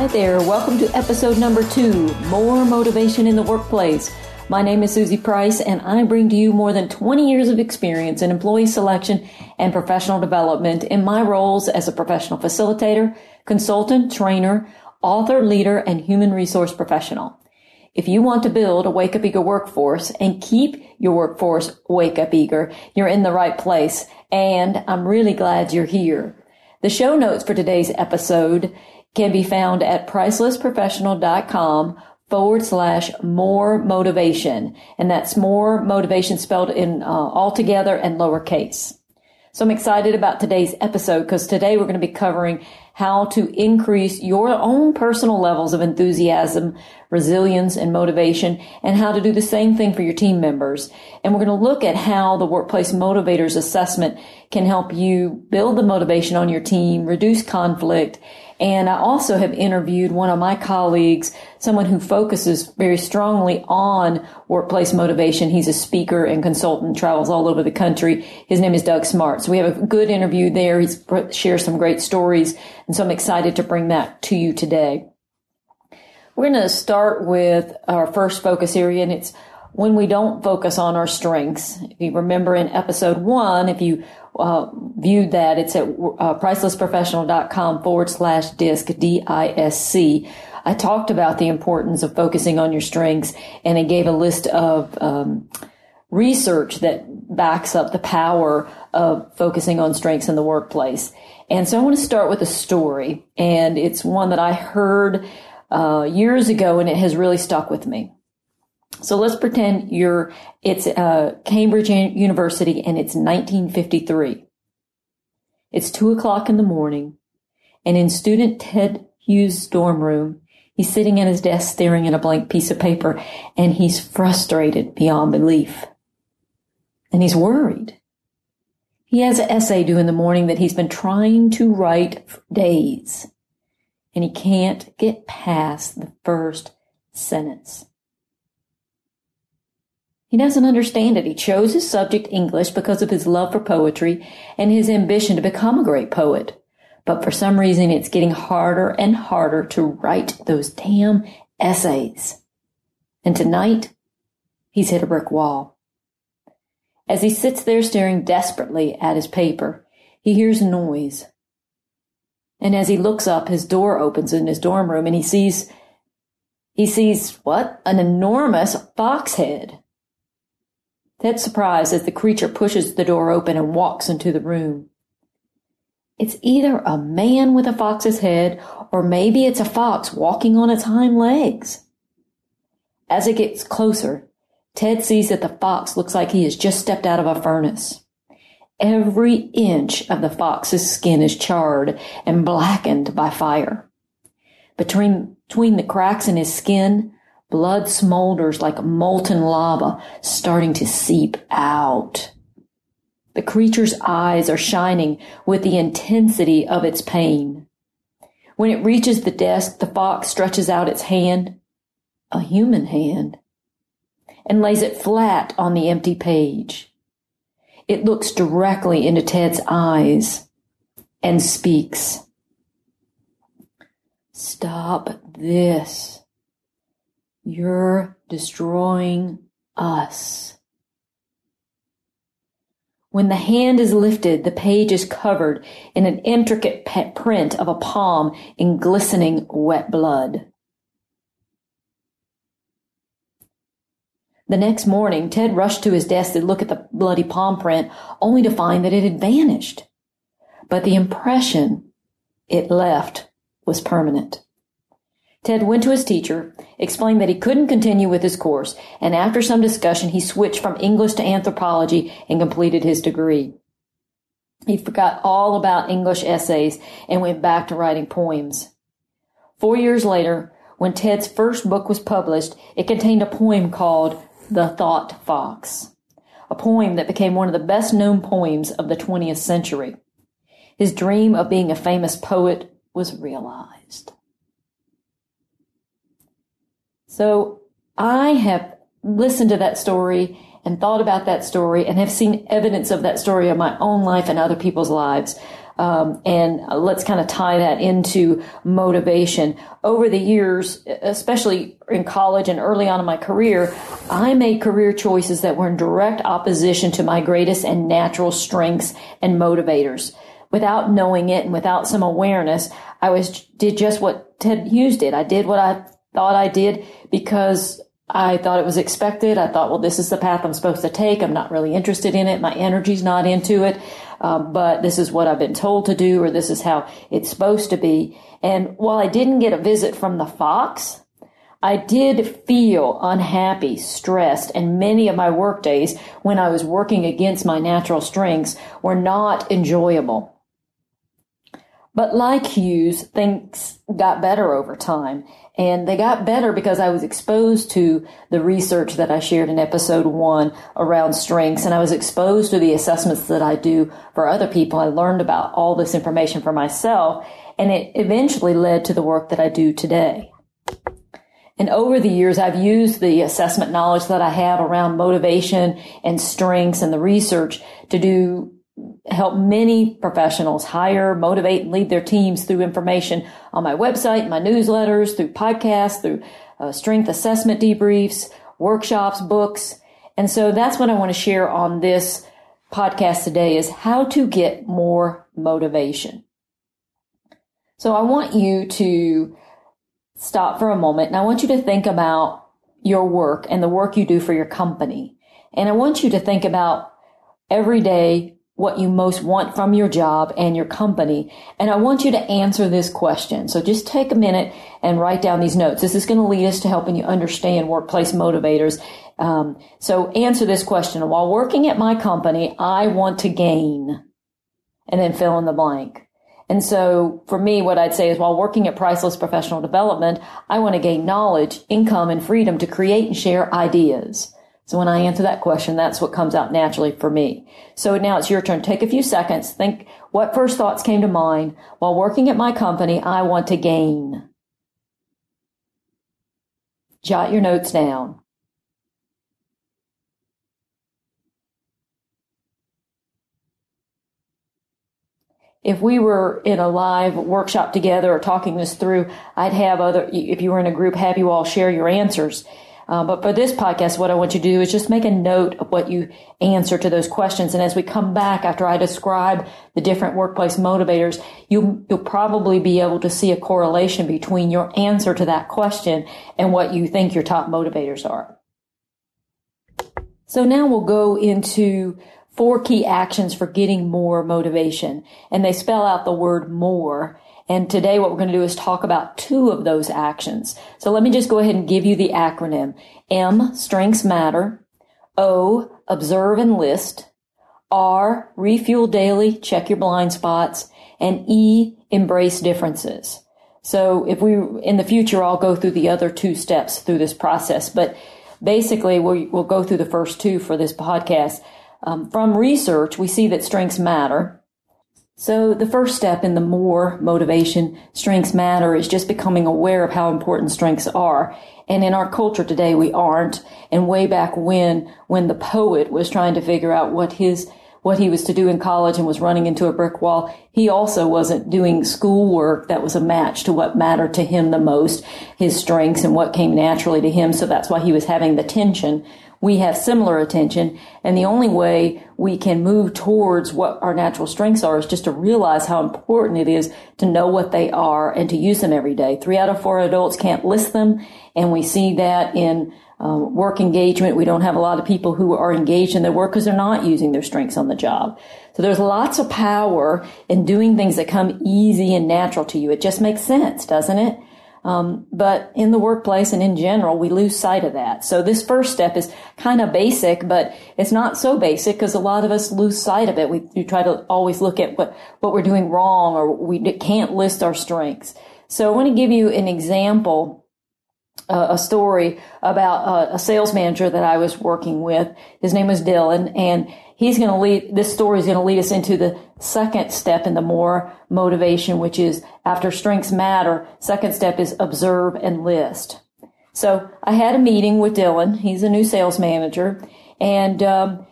Hi there. Welcome to episode number two More Motivation in the Workplace. My name is Susie Price, and I bring to you more than 20 years of experience in employee selection and professional development in my roles as a professional facilitator, consultant, trainer, author, leader, and human resource professional. If you want to build a wake up eager workforce and keep your workforce wake up eager, you're in the right place. And I'm really glad you're here. The show notes for today's episode can be found at pricelessprofessional.com forward slash more motivation. And that's more motivation spelled in uh, all and lowercase. So I'm excited about today's episode because today we're going to be covering how to increase your own personal levels of enthusiasm, resilience, and motivation, and how to do the same thing for your team members. And we're going to look at how the Workplace Motivators Assessment can help you build the motivation on your team, reduce conflict, and I also have interviewed one of my colleagues, someone who focuses very strongly on workplace motivation. He's a speaker and consultant, travels all over the country. His name is Doug Smart. So we have a good interview there. He's shares some great stories. And so I'm excited to bring that to you today. We're going to start with our first focus area and it's when we don't focus on our strengths. If you remember in episode one, if you uh, viewed that, it's at uh, pricelessprofessional.com forward slash disc, D-I-S-C. I talked about the importance of focusing on your strengths and I gave a list of um, research that backs up the power of focusing on strengths in the workplace. And so I want to start with a story and it's one that I heard uh, years ago and it has really stuck with me. So let's pretend you're, it's uh, Cambridge University and it's 1953. It's two o'clock in the morning and in student Ted Hughes' dorm room, he's sitting at his desk staring at a blank piece of paper and he's frustrated beyond belief. And he's worried. He has an essay due in the morning that he's been trying to write for days and he can't get past the first sentence. He doesn't understand it. He chose his subject English because of his love for poetry and his ambition to become a great poet. But for some reason, it's getting harder and harder to write those damn essays. And tonight, he's hit a brick wall. As he sits there staring desperately at his paper, he hears noise. And as he looks up, his door opens in his dorm room and he sees, he sees what? An enormous fox head Ted's surprised as the creature pushes the door open and walks into the room. It's either a man with a fox's head or maybe it's a fox walking on its hind legs. As it gets closer, Ted sees that the fox looks like he has just stepped out of a furnace. Every inch of the fox's skin is charred and blackened by fire. Between, between the cracks in his skin, Blood smolders like molten lava starting to seep out. The creature's eyes are shining with the intensity of its pain. When it reaches the desk, the fox stretches out its hand, a human hand, and lays it flat on the empty page. It looks directly into Ted's eyes and speaks. Stop this. You're destroying us. When the hand is lifted, the page is covered in an intricate print of a palm in glistening wet blood. The next morning, Ted rushed to his desk to look at the bloody palm print, only to find that it had vanished. But the impression it left was permanent. Ted went to his teacher, explained that he couldn't continue with his course, and after some discussion, he switched from English to anthropology and completed his degree. He forgot all about English essays and went back to writing poems. Four years later, when Ted's first book was published, it contained a poem called The Thought Fox, a poem that became one of the best known poems of the 20th century. His dream of being a famous poet was realized. So I have listened to that story and thought about that story and have seen evidence of that story in my own life and other people's lives. Um, and let's kind of tie that into motivation. Over the years, especially in college and early on in my career, I made career choices that were in direct opposition to my greatest and natural strengths and motivators. Without knowing it and without some awareness, I was did just what Ted Hughes did. I did what I thought I did because I thought it was expected. I thought, well, this is the path I'm supposed to take. I'm not really interested in it. My energy's not into it. Um, but this is what I've been told to do, or this is how it's supposed to be. And while I didn't get a visit from the fox, I did feel unhappy, stressed, and many of my work days when I was working against my natural strengths were not enjoyable. But like Hughes, things got better over time. And they got better because I was exposed to the research that I shared in episode one around strengths. And I was exposed to the assessments that I do for other people. I learned about all this information for myself. And it eventually led to the work that I do today. And over the years, I've used the assessment knowledge that I have around motivation and strengths and the research to do help many professionals hire, motivate, and lead their teams through information on my website, my newsletters, through podcasts, through uh, strength assessment debriefs, workshops, books. And so that's what I want to share on this podcast today is how to get more motivation. So I want you to stop for a moment and I want you to think about your work and the work you do for your company. And I want you to think about every day what you most want from your job and your company. And I want you to answer this question. So just take a minute and write down these notes. This is going to lead us to helping you understand workplace motivators. Um, so answer this question. While working at my company, I want to gain and then fill in the blank. And so for me, what I'd say is while working at Priceless Professional Development, I want to gain knowledge, income, and freedom to create and share ideas. So when I answer that question, that's what comes out naturally for me. So now it's your turn. Take a few seconds. Think what first thoughts came to mind while working at my company I want to gain. Jot your notes down. if we were in a live workshop together or talking this through, I'd have other, if you were in a group, have you all share your answers. Uh, but for this podcast, what I want you to do is just make a note of what you answer to those questions. And as we come back after I describe the different workplace motivators, you, you'll probably be able to see a correlation between your answer to that question and what you think your top motivators are. So now we'll go into four key actions for getting more motivation. And they spell out the word more. And today what we're going to do is talk about two of those actions. So let me just go ahead and give you the acronym. M, strengths matter. O, observe and list. R, refuel daily, check your blind spots. And E, embrace differences. So if we, in the future, I'll go through the other two steps through this process, but basically we'll, we'll go through the first two for this podcast. Um, from research, we see that strengths matter. So the first step in the more motivation strengths matter is just becoming aware of how important strengths are. And in our culture today, we aren't. And way back when, when the poet was trying to figure out what his, what he was to do in college and was running into a brick wall, he also wasn't doing schoolwork that was a match to what mattered to him the most, his strengths and what came naturally to him. So that's why he was having the tension we have similar attention. And the only way we can move towards what our natural strengths are is just to realize how important it is to know what they are and to use them every day. Three out of four adults can't list them. And we see that in um, work engagement. We don't have a lot of people who are engaged in their work because they're not using their strengths on the job. So there's lots of power in doing things that come easy and natural to you. It just makes sense, doesn't it? Um, but in the workplace and in general, we lose sight of that. So this first step is kind of basic, but it's not so basic because a lot of us lose sight of it. We, we try to always look at what, what we're doing wrong or we can't list our strengths. So I want to give you an example uh, a story about uh, a sales manager that I was working with. His name was Dylan, and he's going to lead. This story is going to lead us into the second step in the more motivation, which is after strengths matter. Second step is observe and list. So I had a meeting with Dylan. He's a new sales manager, and um,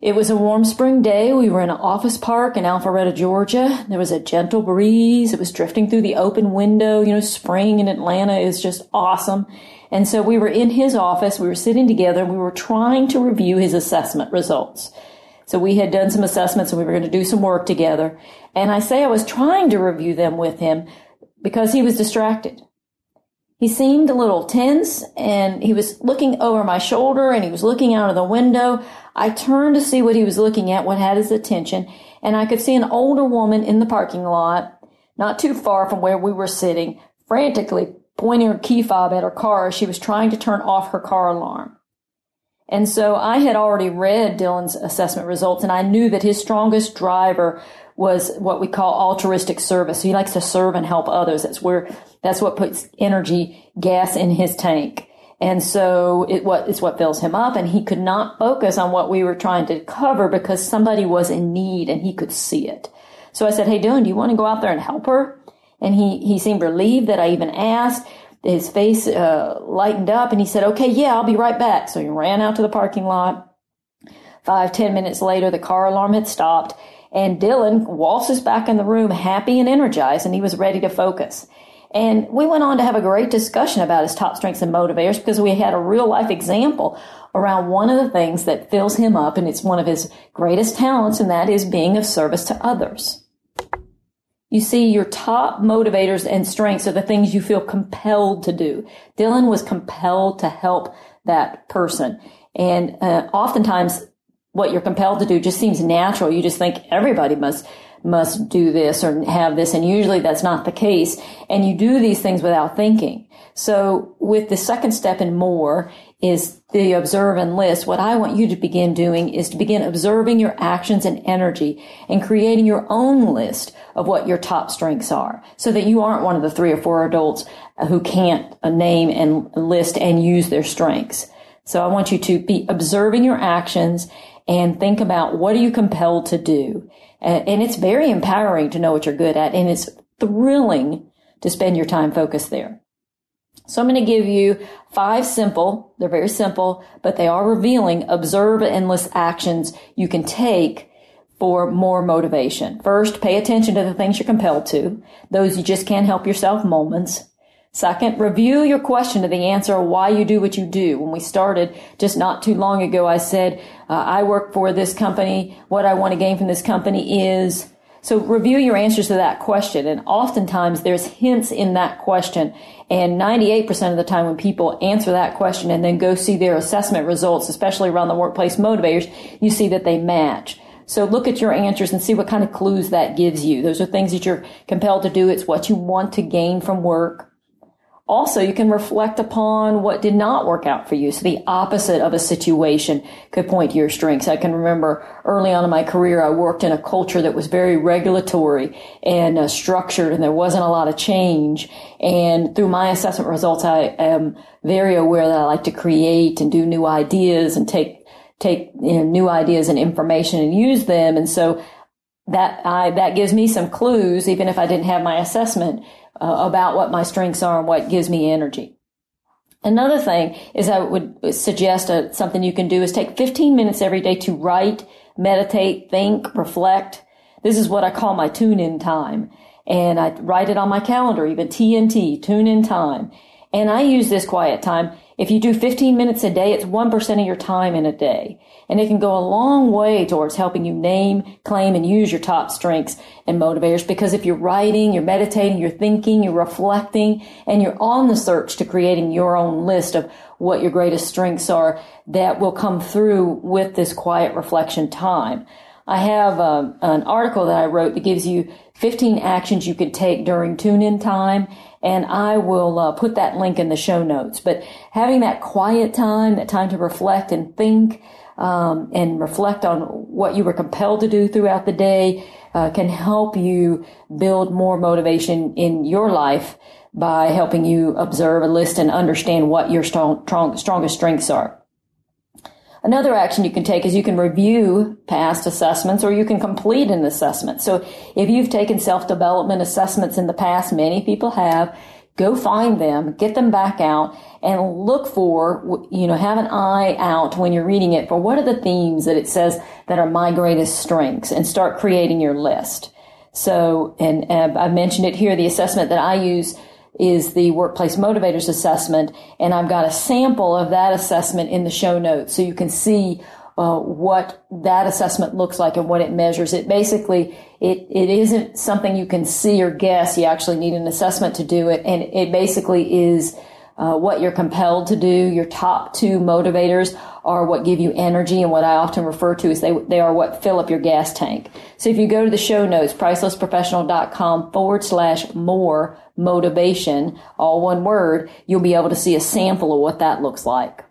it was a warm spring day. We were in an office park in Alpharetta, Georgia. There was a gentle breeze. It was drifting through the open window. You know, spring in Atlanta is just awesome. And so we were in his office. We were sitting together we were trying to review his assessment results. So we had done some assessments and we were going to do some work together. And I say I was trying to review them with him because he was distracted. He seemed a little tense and he was looking over my shoulder and he was looking out of the window. I turned to see what he was looking at, what had his attention, and I could see an older woman in the parking lot, not too far from where we were sitting, frantically pointing her key fob at her car as she was trying to turn off her car alarm. And so I had already read Dylan's assessment results and I knew that his strongest driver was what we call altruistic service. So He likes to serve and help others. That's where, that's what puts energy, gas in his tank. And so it what is what fills him up and he could not focus on what we were trying to cover because somebody was in need and he could see it. So I said, Hey Dylan, do you want to go out there and help her? And he, he seemed relieved that I even asked. His face uh, lightened up and he said, okay, yeah, I'll be right back. So he ran out to the parking lot. Five, ten minutes later, the car alarm had stopped and Dylan waltzes back in the room happy and energized and he was ready to focus. And we went on to have a great discussion about his top strengths and motivators because we had a real life example around one of the things that fills him up and it's one of his greatest talents and that is being of service to others. You see, your top motivators and strengths are the things you feel compelled to do. Dylan was compelled to help that person. And uh, oftentimes what you're compelled to do just seems natural. You just think everybody must must do this or have this. And usually that's not the case. And you do these things without thinking. So with the second step and more is the observe and list. What I want you to begin doing is to begin observing your actions and energy and creating your own list of what your top strengths are so that you aren't one of the three or four adults who can't uh, name and list and use their strengths. So I want you to be observing your actions and think about what are you compelled to do and it's very empowering to know what you're good at. And it's thrilling to spend your time focused there. So I'm going to give you five simple, they're very simple, but they are revealing observe and list actions you can take for more motivation. First, pay attention to the things you're compelled to, those you just can't help yourself moments. Second, review your question to the answer why you do what you do. When we started just not too long ago, I said, uh, I work for this company. What I want to gain from this company is. So review your answers to that question. And oftentimes there's hints in that question. And 98% of the time when people answer that question and then go see their assessment results, especially around the workplace motivators, you see that they match. So look at your answers and see what kind of clues that gives you. Those are things that you're compelled to do. It's what you want to gain from work. Also, you can reflect upon what did not work out for you. So the opposite of a situation could point to your strengths. I can remember early on in my career, I worked in a culture that was very regulatory and uh, structured and there wasn't a lot of change. And through my assessment results, I am very aware that I like to create and do new ideas and take, take you know, new ideas and information and use them. And so that I, that gives me some clues, even if I didn't have my assessment uh, about what my strengths are and what gives me energy. Another thing is I would suggest a, uh, something you can do is take 15 minutes every day to write, meditate, think, reflect. This is what I call my tune in time. And I write it on my calendar, even TNT, tune in time. And I use this quiet time. If you do 15 minutes a day, it's 1% of your time in a day. And it can go a long way towards helping you name, claim, and use your top strengths and motivators. Because if you're writing, you're meditating, you're thinking, you're reflecting, and you're on the search to creating your own list of what your greatest strengths are, that will come through with this quiet reflection time. I have um, an article that I wrote that gives you 15 actions you could take during tune in time. And I will uh, put that link in the show notes. But having that quiet time, that time to reflect and think, um, and reflect on what you were compelled to do throughout the day uh, can help you build more motivation in your life by helping you observe, a list, and understand what your strong, strong, strongest strengths are. Another action you can take is you can review past assessments or you can complete an assessment. So if you've taken self-development assessments in the past, many people have, go find them, get them back out and look for, you know, have an eye out when you're reading it for what are the themes that it says that are my greatest strengths and start creating your list. So, and uh, I mentioned it here, the assessment that I use is the workplace motivators assessment and I've got a sample of that assessment in the show notes so you can see uh, what that assessment looks like and what it measures. It basically it it isn't something you can see or guess. You actually need an assessment to do it, and it basically is uh, what you're compelled to do. Your top two motivators are what give you energy, and what I often refer to is they they are what fill up your gas tank. So if you go to the show notes, pricelessprofessional.com forward slash more motivation, all one word, you'll be able to see a sample of what that looks like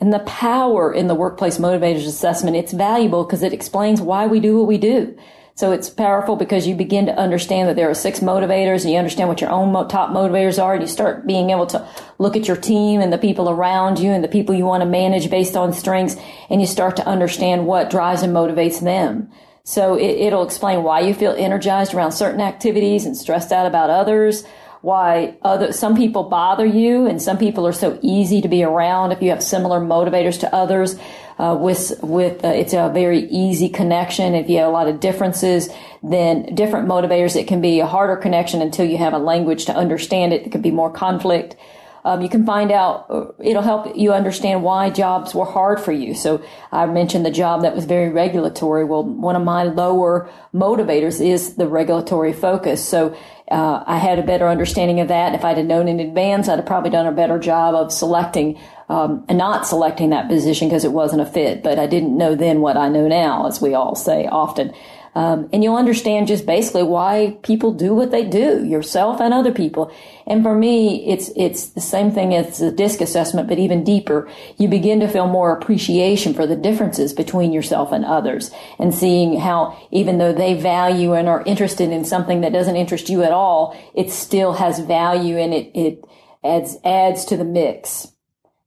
and the power in the workplace motivators assessment. It's valuable because it explains why we do what we do. So it's powerful because you begin to understand that there are six motivators and you understand what your own top motivators are and you start being able to look at your team and the people around you and the people you want to manage based on strengths and you start to understand what drives and motivates them. So it, will explain why you feel energized around certain activities and stressed out about others why other some people bother you and some people are so easy to be around if you have similar motivators to others uh, with with uh, it's a very easy connection if you have a lot of differences then different motivators it can be a harder connection until you have a language to understand it it could be more conflict um, you can find out, uh, it'll help you understand why jobs were hard for you. So I mentioned the job that was very regulatory. Well, one of my lower motivators is the regulatory focus. So uh, I had a better understanding of that. If I'd have known in advance, I'd have probably done a better job of selecting um, and not selecting that position because it wasn't a fit. But I didn't know then what I know now, as we all say often. Um, and you'll understand just basically why people do what they do, yourself and other people. And for me, it's it's the same thing as the DISC assessment, but even deeper. You begin to feel more appreciation for the differences between yourself and others, and seeing how even though they value and are interested in something that doesn't interest you at all, it still has value and it it adds adds to the mix.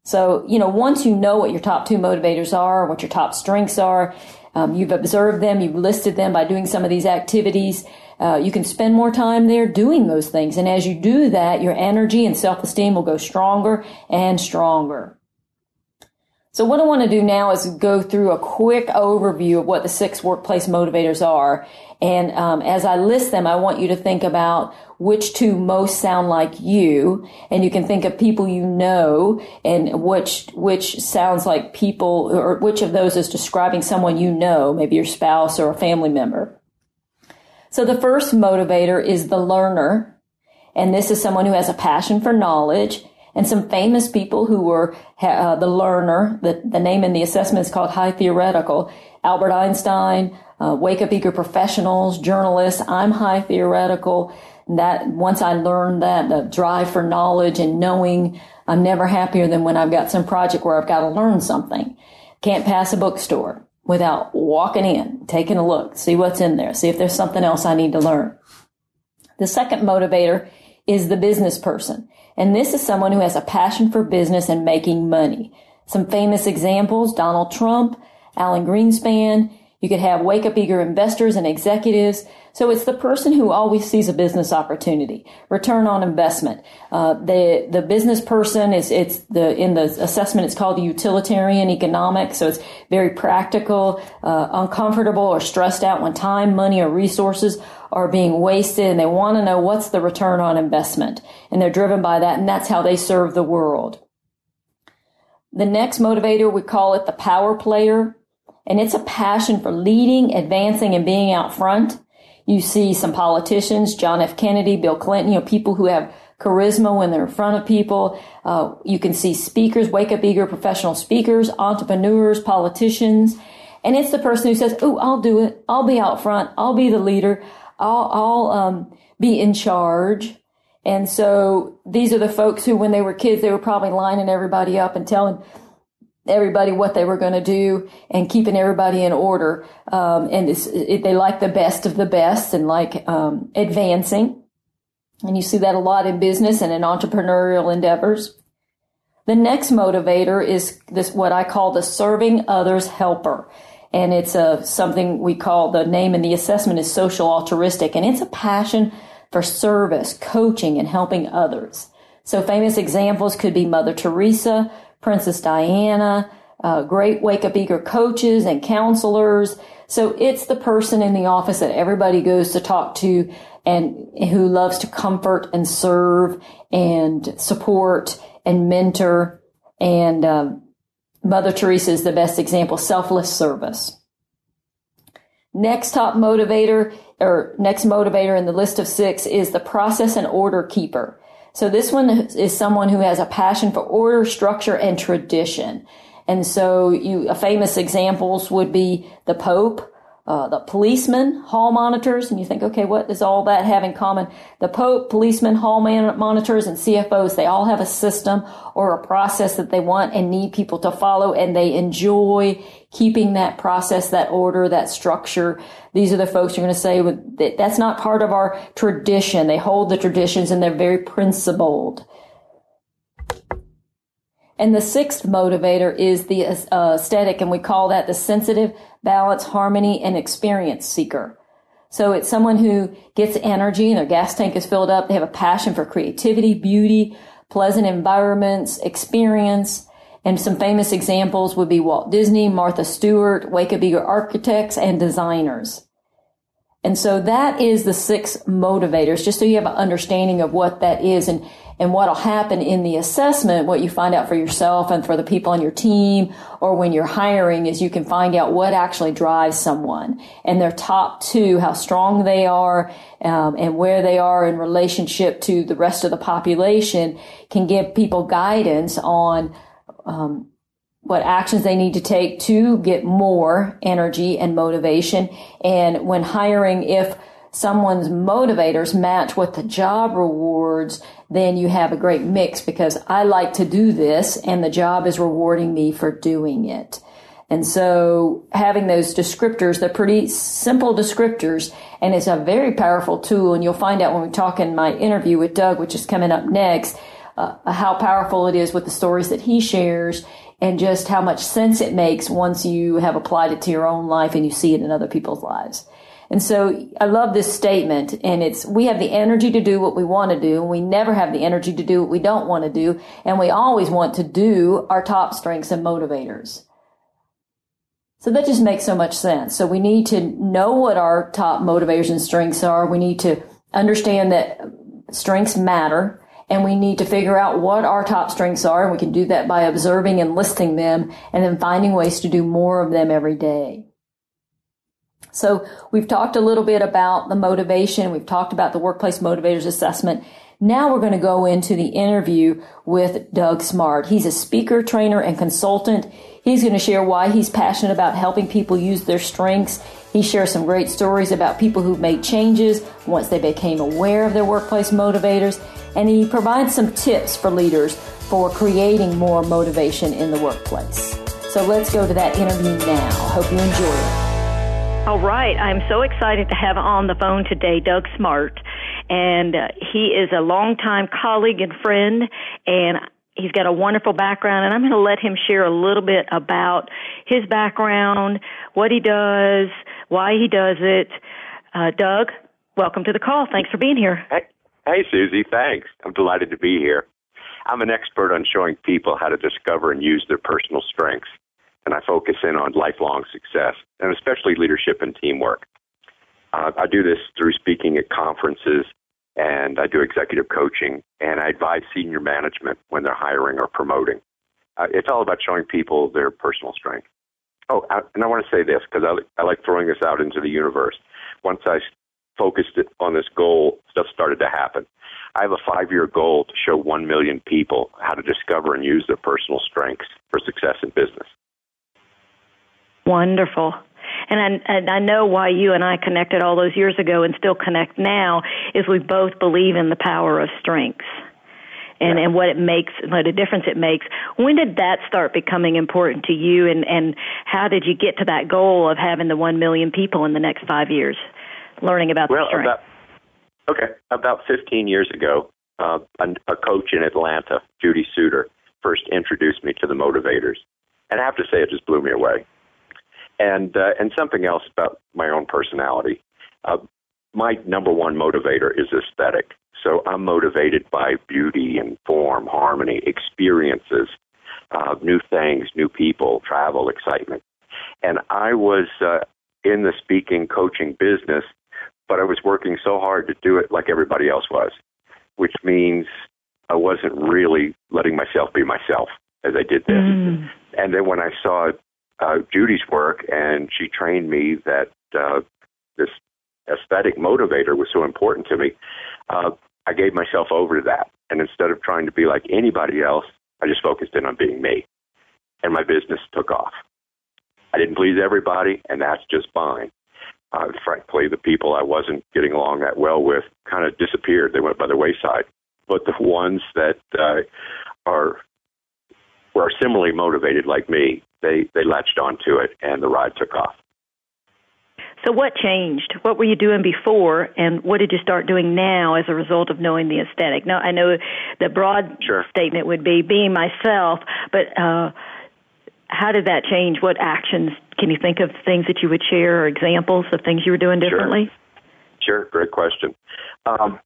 So, you know, once you know what your top two motivators are, what your top strengths are, um, you've observed them, you've listed them by doing some of these activities. Uh, you can spend more time there doing those things. And as you do that, your energy and self-esteem will go stronger and stronger. So what I want to do now is go through a quick overview of what the six workplace motivators are. And um, as I list them, I want you to think about which two most sound like you, and you can think of people you know, and which which sounds like people, or which of those is describing someone you know, maybe your spouse or a family member. So the first motivator is the learner, and this is someone who has a passion for knowledge and some famous people who were uh, the learner. The, the name in the assessment is called high theoretical. Albert Einstein, uh, wake up eager professionals, journalists. I'm high theoretical. That once I learned that the drive for knowledge and knowing, I'm never happier than when I've got some project where I've got to learn something. Can't pass a bookstore without walking in, taking a look, see what's in there, see if there's something else I need to learn. The second motivator is the business person. And this is someone who has a passion for business and making money. Some famous examples, Donald Trump, Alan Greenspan. You could have wake up eager investors and executives. So it's the person who always sees a business opportunity, return on investment. Uh, the the business person is it's the in the assessment it's called utilitarian economics. So it's very practical, uh, uncomfortable or stressed out when time, money, or resources are being wasted and they want to know what's the return on investment. And they're driven by that and that's how they serve the world. The next motivator, we call it the power player. And it's a passion for leading, advancing, and being out front. You see some politicians, John F. Kennedy, Bill Clinton, you know, people who have charisma when they're in front of people. Uh, you can see speakers, wake up eager professional speakers, entrepreneurs, politicians. And it's the person who says, Oh, I'll do it. I'll be out front. I'll be the leader. I'll, I'll um, be in charge. And so these are the folks who, when they were kids, they were probably lining everybody up and telling everybody what they were going to do and keeping everybody in order. Um, and it, they like the best of the best and like um, advancing. And you see that a lot in business and in entrepreneurial endeavors. The next motivator is this, what I call the serving others helper. And it's a, something we call the name in the assessment is social altruistic. And it's a passion for service, coaching, and helping others. So famous examples could be Mother Teresa, Princess Diana, uh, great wake up eager coaches and counselors. So it's the person in the office that everybody goes to talk to and who loves to comfort and serve and support and mentor. And um, Mother Teresa is the best example, selfless service. Next top motivator or next motivator in the list of six is the process and order keeper. So this one is someone who has a passion for order, structure, and tradition. And so you, famous examples would be the Pope, uh, the policemen, hall monitors, and you think, okay, what does all that have in common? The Pope, policemen, hall man- monitors, and CFOs, they all have a system or a process that they want and need people to follow, and they enjoy keeping that process, that order, that structure. These are the folks you're going to say that that's not part of our tradition. They hold the traditions and they're very principled. And the sixth motivator is the uh, aesthetic, and we call that the sensitive balance, harmony, and experience seeker. So it's someone who gets energy and their gas tank is filled up. They have a passion for creativity, beauty, pleasant environments, experience. And some famous examples would be Walt Disney, Martha Stewart, Wake Up Eager architects and designers. And so that is the six motivators, just so you have an understanding of what that is. And and what'll happen in the assessment, what you find out for yourself and for the people on your team or when you're hiring is you can find out what actually drives someone and their top two, how strong they are, um, and where they are in relationship to the rest of the population can give people guidance on, um, what actions they need to take to get more energy and motivation. And when hiring, if someone's motivators match what the job rewards, then you have a great mix because I like to do this and the job is rewarding me for doing it. And so having those descriptors, they're pretty simple descriptors and it's a very powerful tool. And you'll find out when we talk in my interview with Doug, which is coming up next, uh, how powerful it is with the stories that he shares and just how much sense it makes once you have applied it to your own life and you see it in other people's lives. And so I love this statement and it's, we have the energy to do what we want to do and we never have the energy to do what we don't want to do. And we always want to do our top strengths and motivators. So that just makes so much sense. So we need to know what our top motivators and strengths are. We need to understand that strengths matter and we need to figure out what our top strengths are. And we can do that by observing and listing them and then finding ways to do more of them every day. So we've talked a little bit about the motivation. We've talked about the workplace motivators assessment. Now we're going to go into the interview with Doug Smart. He's a speaker, trainer, and consultant. He's going to share why he's passionate about helping people use their strengths. He shares some great stories about people who've made changes once they became aware of their workplace motivators. And he provides some tips for leaders for creating more motivation in the workplace. So let's go to that interview now. Hope you enjoy it. All right. I'm so excited to have on the phone today Doug Smart. And uh, he is a longtime colleague and friend, and he's got a wonderful background. And I'm going to let him share a little bit about his background, what he does, why he does it. Uh, Doug, welcome to the call. Thanks for being here. Hey, hey, Susie. Thanks. I'm delighted to be here. I'm an expert on showing people how to discover and use their personal strengths and I focus in on lifelong success and especially leadership and teamwork. Uh, I do this through speaking at conferences and I do executive coaching and I advise senior management when they're hiring or promoting. Uh, it's all about showing people their personal strength. Oh, I, and I want to say this because I, I like throwing this out into the universe. Once I focused on this goal, stuff started to happen. I have a five year goal to show 1 million people how to discover and use their personal strengths for success in business. Wonderful. And I, and I know why you and I connected all those years ago and still connect now is we both believe in the power of strengths and, and what it makes, what a difference it makes. When did that start becoming important to you and, and how did you get to that goal of having the one million people in the next five years learning about well, the strength? About, Okay. About 15 years ago, uh, a, a coach in Atlanta, Judy Suiter, first introduced me to the motivators. And I have to say, it just blew me away. And, uh, and something else about my own personality. Uh, my number one motivator is aesthetic. So I'm motivated by beauty and form, harmony, experiences, uh, new things, new people, travel, excitement. And I was uh, in the speaking, coaching business, but I was working so hard to do it like everybody else was, which means I wasn't really letting myself be myself as I did this. Mm. And then when I saw uh, Judy's work and she trained me that uh, this aesthetic motivator was so important to me, uh, I gave myself over to that. And instead of trying to be like anybody else, I just focused in on being me. And my business took off. I didn't please everybody, and that's just fine. Uh, frankly, the people I wasn't getting along that well with kind of disappeared. They went by the wayside. But the ones that uh, are were similarly motivated like me, they they latched onto it, and the ride took off. So, what changed? What were you doing before, and what did you start doing now as a result of knowing the aesthetic? Now, I know the broad sure. statement would be being myself, but uh, how did that change? What actions can you think of things that you would share or examples of things you were doing differently? Sure, sure. great question. Um,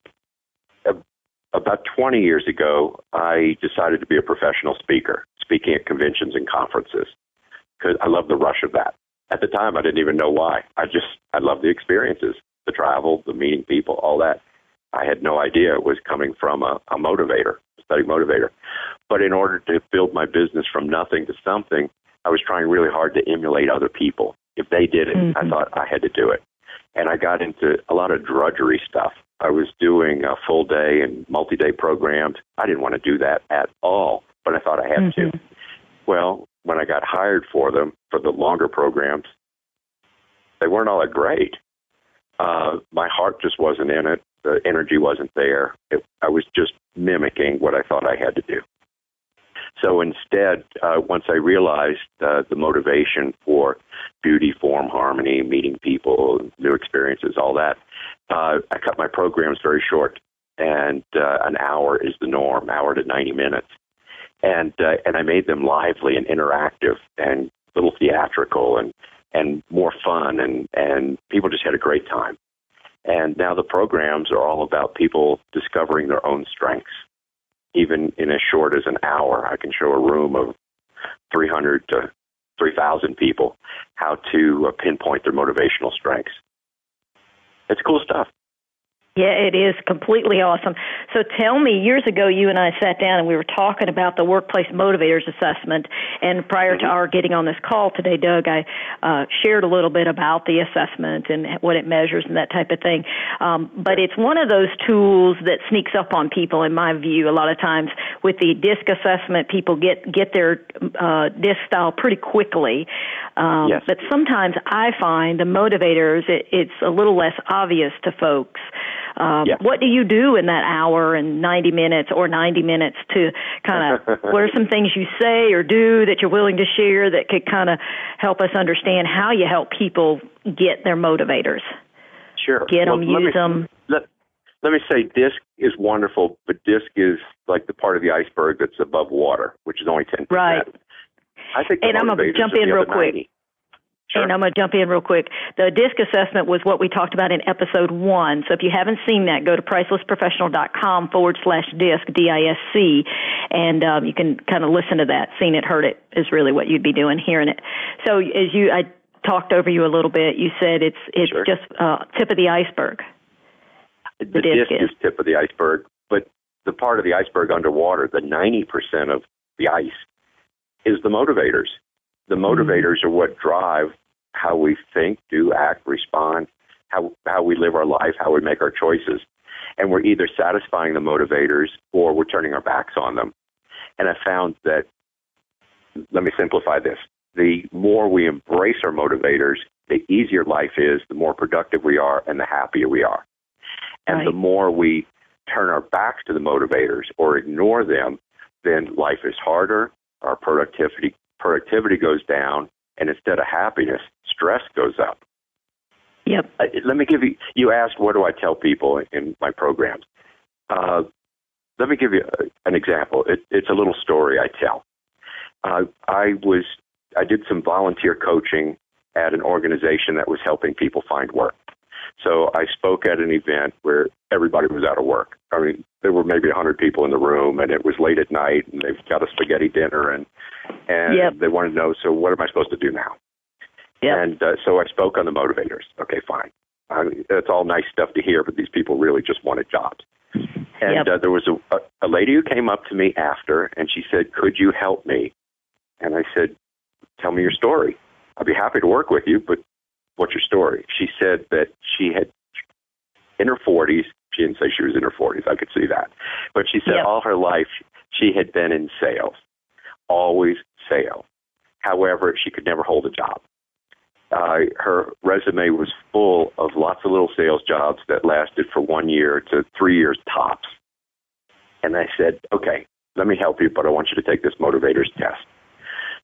about 20 years ago, I decided to be a professional speaker, speaking at conventions and conferences, because I love the rush of that. At the time, I didn't even know why. I just, I loved the experiences, the travel, the meeting people, all that. I had no idea it was coming from a, a motivator, aesthetic motivator. But in order to build my business from nothing to something, I was trying really hard to emulate other people. If they did it, mm-hmm. I thought I had to do it. And I got into a lot of drudgery stuff. I was doing a full day and multi day programs. I didn't want to do that at all, but I thought I had mm-hmm. to. Well, when I got hired for them for the longer programs, they weren't all that great. Uh, my heart just wasn't in it. The energy wasn't there. It, I was just mimicking what I thought I had to do. So instead, uh, once I realized uh, the motivation for beauty, form, harmony, meeting people, new experiences, all that, uh, I cut my programs very short, and uh, an hour is the norm, hour to 90 minutes and uh, and I made them lively and interactive and a little theatrical and and more fun and and people just had a great time. And now the programs are all about people discovering their own strengths. Even in as short as an hour, I can show a room of 300 to 3,000 people how to uh, pinpoint their motivational strengths. It's cool stuff. Yeah, it is completely awesome. So tell me, years ago, you and I sat down and we were talking about the workplace motivators assessment. And prior to mm-hmm. our getting on this call today, Doug, I uh, shared a little bit about the assessment and what it measures and that type of thing. Um, but it's one of those tools that sneaks up on people, in my view. A lot of times with the DISC assessment, people get get their uh, DISC style pretty quickly. Um, yes. But sometimes I find the motivators, it, it's a little less obvious to folks. Um, yeah. What do you do in that hour and 90 minutes or 90 minutes to kind of, what are some things you say or do that you're willing to share that could kind of help us understand how you help people get their motivators? Sure. Get well, them, use me, them. Let, let me say DISC is wonderful, but DISC is like the part of the iceberg that's above water, which is only 10%. Right. I think and I'm going to jump in real quick. 90. Sure. And I'm going to jump in real quick. The DISC assessment was what we talked about in episode one. So if you haven't seen that, go to pricelessprofessional.com forward slash DISC, D-I-S-C, and um, you can kind of listen to that. Seen it, heard it is really what you'd be doing, hearing it. So as you, I talked over you a little bit, you said it's, it's sure. just uh, tip of the iceberg. The, the DISC, DISC is. is tip of the iceberg, but the part of the iceberg underwater, the 90% of the ice, is the motivators. The mm-hmm. motivators are what drive how we think, do, act, respond, how, how we live our life, how we make our choices. And we're either satisfying the motivators or we're turning our backs on them. And I found that, let me simplify this. The more we embrace our motivators, the easier life is, the more productive we are, and the happier we are. And right. the more we turn our backs to the motivators or ignore them, then life is harder, our productivity productivity goes down, and instead of happiness, stress goes up. Yep. Uh, let me give you. You asked, what do I tell people in my programs? Uh, let me give you an example. It, it's a little story I tell. Uh, I was I did some volunteer coaching at an organization that was helping people find work. So I spoke at an event where everybody was out of work. I mean, there were maybe a hundred people in the room, and it was late at night, and they've got a spaghetti dinner, and and yep. they wanted to know, so what am I supposed to do now? Yep. And uh, so I spoke on the motivators. Okay, fine. I mean, that's all nice stuff to hear, but these people really just wanted jobs. And yep. uh, there was a, a lady who came up to me after, and she said, "Could you help me?" And I said, "Tell me your story. I'd be happy to work with you, but what's your story?" She said that she had in her 40s. She didn't say she was in her 40s. I could see that, but she said yep. all her life she had been in sales, always sales. However, she could never hold a job. Uh, her resume was full of lots of little sales jobs that lasted for one year to three years tops. And I said, okay, let me help you, but I want you to take this motivators test.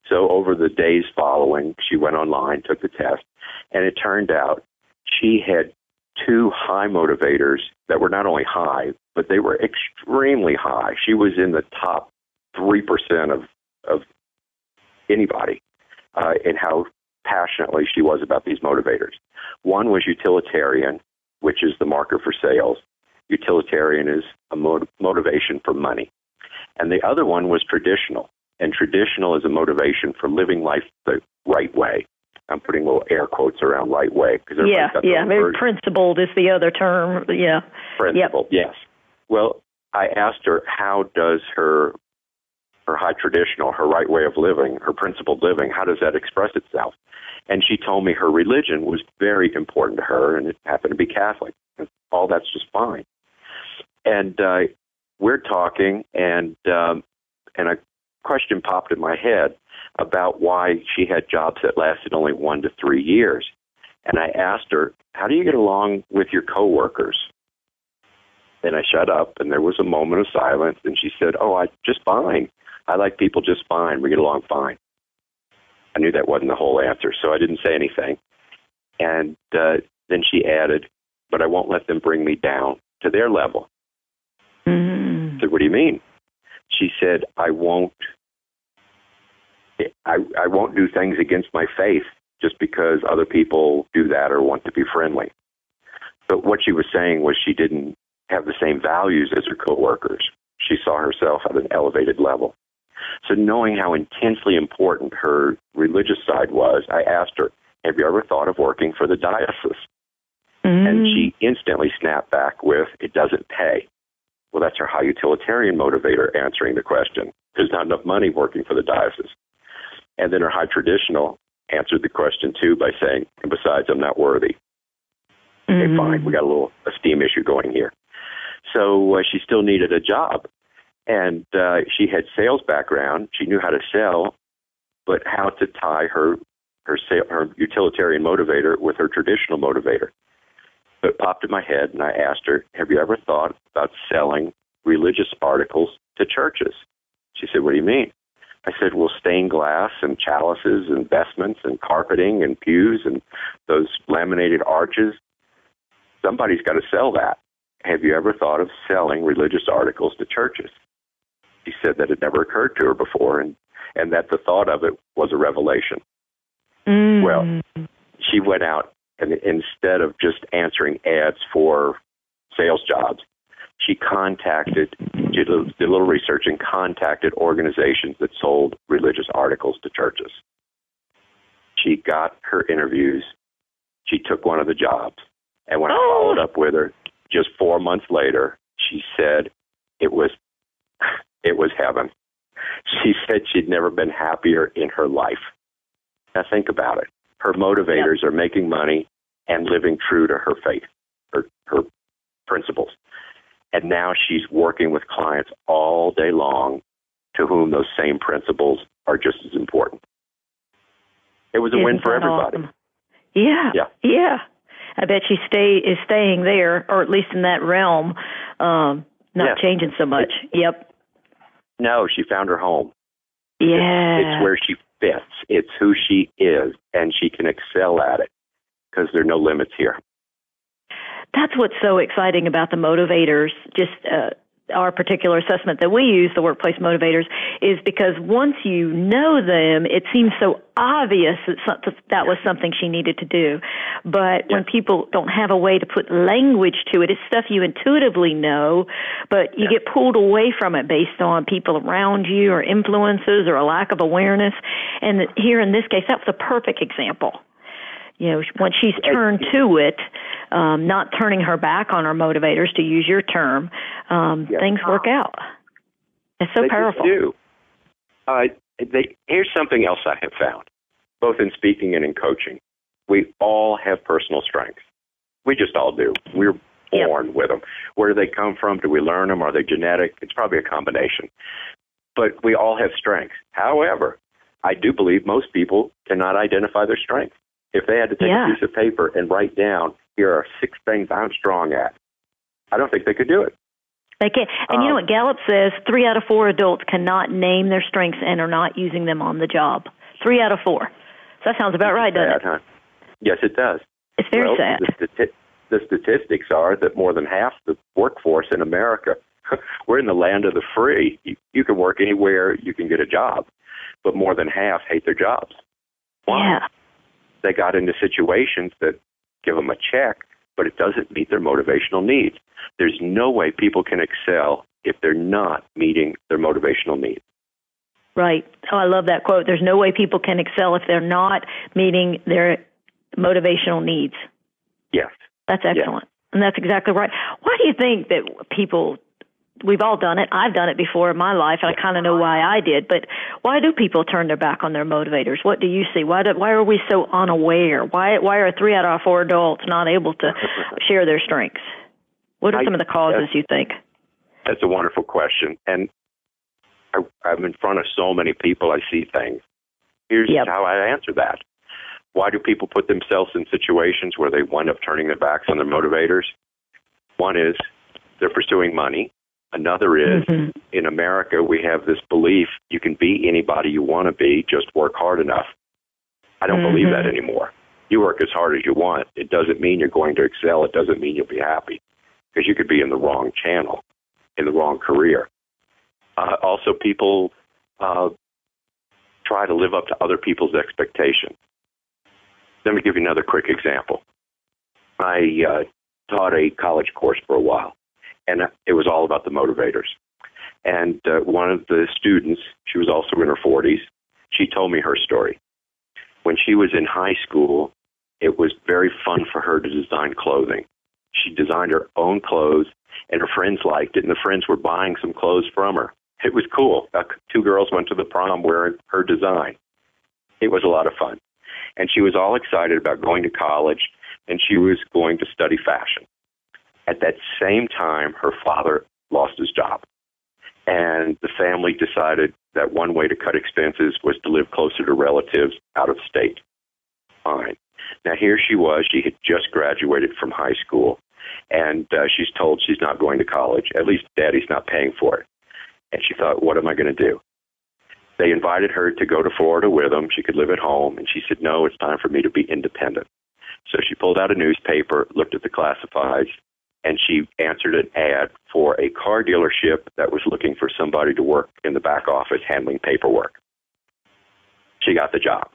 So over the days following, she went online, took the test, and it turned out she had two high motivators that were not only high, but they were extremely high. She was in the top 3% of, of anybody uh, in how passionately she was about these motivators. One was utilitarian, which is the marker for sales. Utilitarian is a motiv- motivation for money. And the other one was traditional. And traditional is a motivation for living life the right way. I'm putting little air quotes around right way because yeah, yeah, maybe principled is the other term. Yeah, principled. Yep. Yes. Well, I asked her how does her her high traditional, her right way of living, her principled living, how does that express itself? And she told me her religion was very important to her, and it happened to be Catholic. And all that's just fine. And uh, we're talking, and um, and a question popped in my head about why she had jobs that lasted only one to three years. And I asked her, "How do you get along with your coworkers?" And I shut up, and there was a moment of silence. And she said, "Oh, I just fine. I like people just fine. We get along fine." I knew that wasn't the whole answer, so I didn't say anything. And uh, then she added, "But I won't let them bring me down to their level." Mm-hmm. I said, "What do you mean?" She said, "I won't. I, I won't do things against my faith just because other people do that or want to be friendly." But what she was saying was she didn't have the same values as her coworkers. She saw herself at an elevated level. So, knowing how intensely important her religious side was, I asked her, Have you ever thought of working for the diocese? Mm-hmm. And she instantly snapped back with, It doesn't pay. Well, that's her high utilitarian motivator answering the question. There's not enough money working for the diocese. And then her high traditional answered the question too by saying, And besides, I'm not worthy. Mm-hmm. Okay, fine. We got a little esteem issue going here. So uh, she still needed a job and uh, she had sales background. She knew how to sell, but how to tie her her sale, her utilitarian motivator with her traditional motivator. So it popped in my head, and I asked her, "Have you ever thought about selling religious articles to churches?" She said, "What do you mean?" I said, "Well, stained glass and chalices and vestments and carpeting and pews and those laminated arches. Somebody's got to sell that. Have you ever thought of selling religious articles to churches?" she said that it never occurred to her before, and and that the thought of it was a revelation. Mm. Well, she went out and instead of just answering ads for sales jobs, she contacted, she did a little research and contacted organizations that sold religious articles to churches. She got her interviews. She took one of the jobs. And when oh. I followed up with her just four months later, she said it was it was heaven. She said she'd never been happier in her life. Now think about it. Her motivators yep. are making money and living true to her faith, her her principles. And now she's working with clients all day long to whom those same principles are just as important. It was a Isn't win for everybody. Awesome? Yeah. Yeah. Yeah. I bet she stay is staying there, or at least in that realm, um, not yes. changing so much. It, yep. No, she found her home. Yeah. It's, it's where she fits. It's who she is, and she can excel at it. Because there are no limits here. That's what's so exciting about the motivators. Just uh, our particular assessment that we use, the workplace motivators, is because once you know them, it seems so obvious that that was something she needed to do. But when people don't have a way to put language to it, it's stuff you intuitively know, but you get pulled away from it based on people around you or influences or a lack of awareness. And here in this case, that's a perfect example you know, when she's turned to it, um, not turning her back on her motivators, to use your term, um, things work out. It's so they powerful. do. Uh, they, here's something else I have found, both in speaking and in coaching. We all have personal strengths. We just all do. We're born yep. with them. Where do they come from? Do we learn them? Are they genetic? It's probably a combination. But we all have strengths. However, I do believe most people cannot identify their strengths. If they had to take yeah. a piece of paper and write down, here are six things I'm strong at, I don't think they could do it. They can't. And um, you know um, what Gallup says? Three out of four adults cannot name their strengths and are not using them on the job. Three out of four. So that sounds about right, doesn't sad, it? Huh? Yes, it does. It's very well, sad. The, stati- the statistics are that more than half the workforce in America, we're in the land of the free. You, you can work anywhere, you can get a job, but more than half hate their jobs. Why? Yeah they got into situations that give them a check, but it doesn't meet their motivational needs. There's no way people can excel if they're not meeting their motivational needs. Right. Oh, I love that quote. There's no way people can excel if they're not meeting their motivational needs. Yes. That's excellent. Yes. And that's exactly right. Why do you think that people we've all done it. I've done it before in my life, and I kind of know why I did. But why do people turn their back on their motivators? What do you see? Why do, why are we so unaware? Why why are three out of four adults not able to share their strengths? What are some of the causes you think? That's a wonderful question, and I, I'm in front of so many people. I see things. Here's yep. how I answer that. Why do people put themselves in situations where they wind up turning their backs on their motivators? One is they're pursuing money. Another is mm-hmm. in America, we have this belief you can be anybody you want to be, just work hard enough. I don't mm-hmm. believe that mm-hmm. anymore. You work as hard as you want. It doesn't mean you're going to excel. It doesn't mean you'll be happy because you could be in the wrong channel, in the wrong career. Uh, also, people uh, try to live up to other people's expectations. Let me give you another quick example. I uh, taught a college course for a while and it was all about the motivators. And uh, one of the students, she was also in her 40s, she told me her story. When she was in high school, it was very fun for her to design clothing. She designed her own clothes, and her friends liked it, and the friends were buying some clothes from her. It was cool. Uh, two girls went to the prom wearing her design. It was a lot of fun. And she was all excited about going to college, and she was going to study fashion. At that same time, her father lost his job. And the family decided that one way to cut expenses was to live closer to relatives out of state. Fine. Now, here she was. She had just graduated from high school, and uh, she's told she's not going to college. At least daddy's not paying for it. And she thought, what am I going to do? They invited her to go to Florida with them. She could live at home. And she said, no, it's time for me to be independent. So she pulled out a newspaper, looked at the classifieds, and she answered an ad for a car dealership that was looking for somebody to work in the back office handling paperwork. She got the job.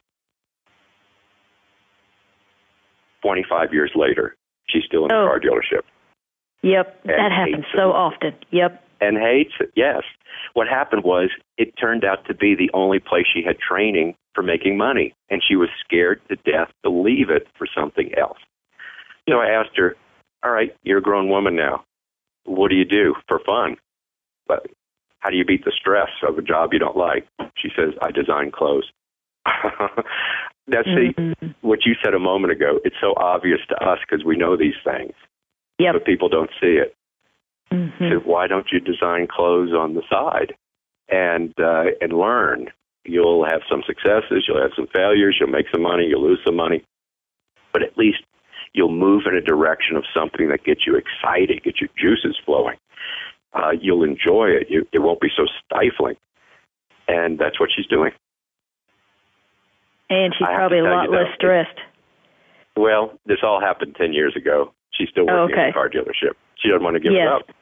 25 years later, she's still in the oh. car dealership. Yep, that happens so often. Yep. And hates it, yes. What happened was it turned out to be the only place she had training for making money, and she was scared to death to leave it for something else. So I asked her, all right, you're a grown woman now. What do you do for fun? But how do you beat the stress of a job you don't like? She says, I design clothes. That's mm-hmm. the, what you said a moment ago. It's so obvious to us because we know these things, yep. but people don't see it. Mm-hmm. So why don't you design clothes on the side and uh, and learn? You'll have some successes, you'll have some failures, you'll make some money, you'll lose some money, but at least you'll move in a direction of something that gets you excited, gets your juices flowing. Uh, you'll enjoy it. You, it won't be so stifling. And that's what she's doing. And she's probably a lot less stressed. Well, this all happened 10 years ago. She's still working okay. in a car dealership. She doesn't want to give yes. it up.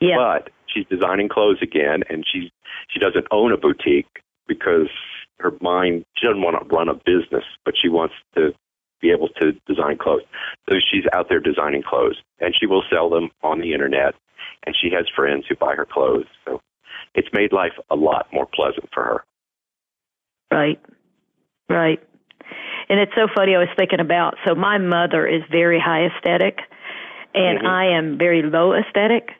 Yeah. But she's designing clothes again, and she she doesn't own a boutique because her mind she doesn't want to run a business, but she wants to be able to design clothes. So she's out there designing clothes, and she will sell them on the internet. And she has friends who buy her clothes. So it's made life a lot more pleasant for her. Right. Right. And it's so funny. I was thinking about so my mother is very high aesthetic, and Mhm. I am very low aesthetic.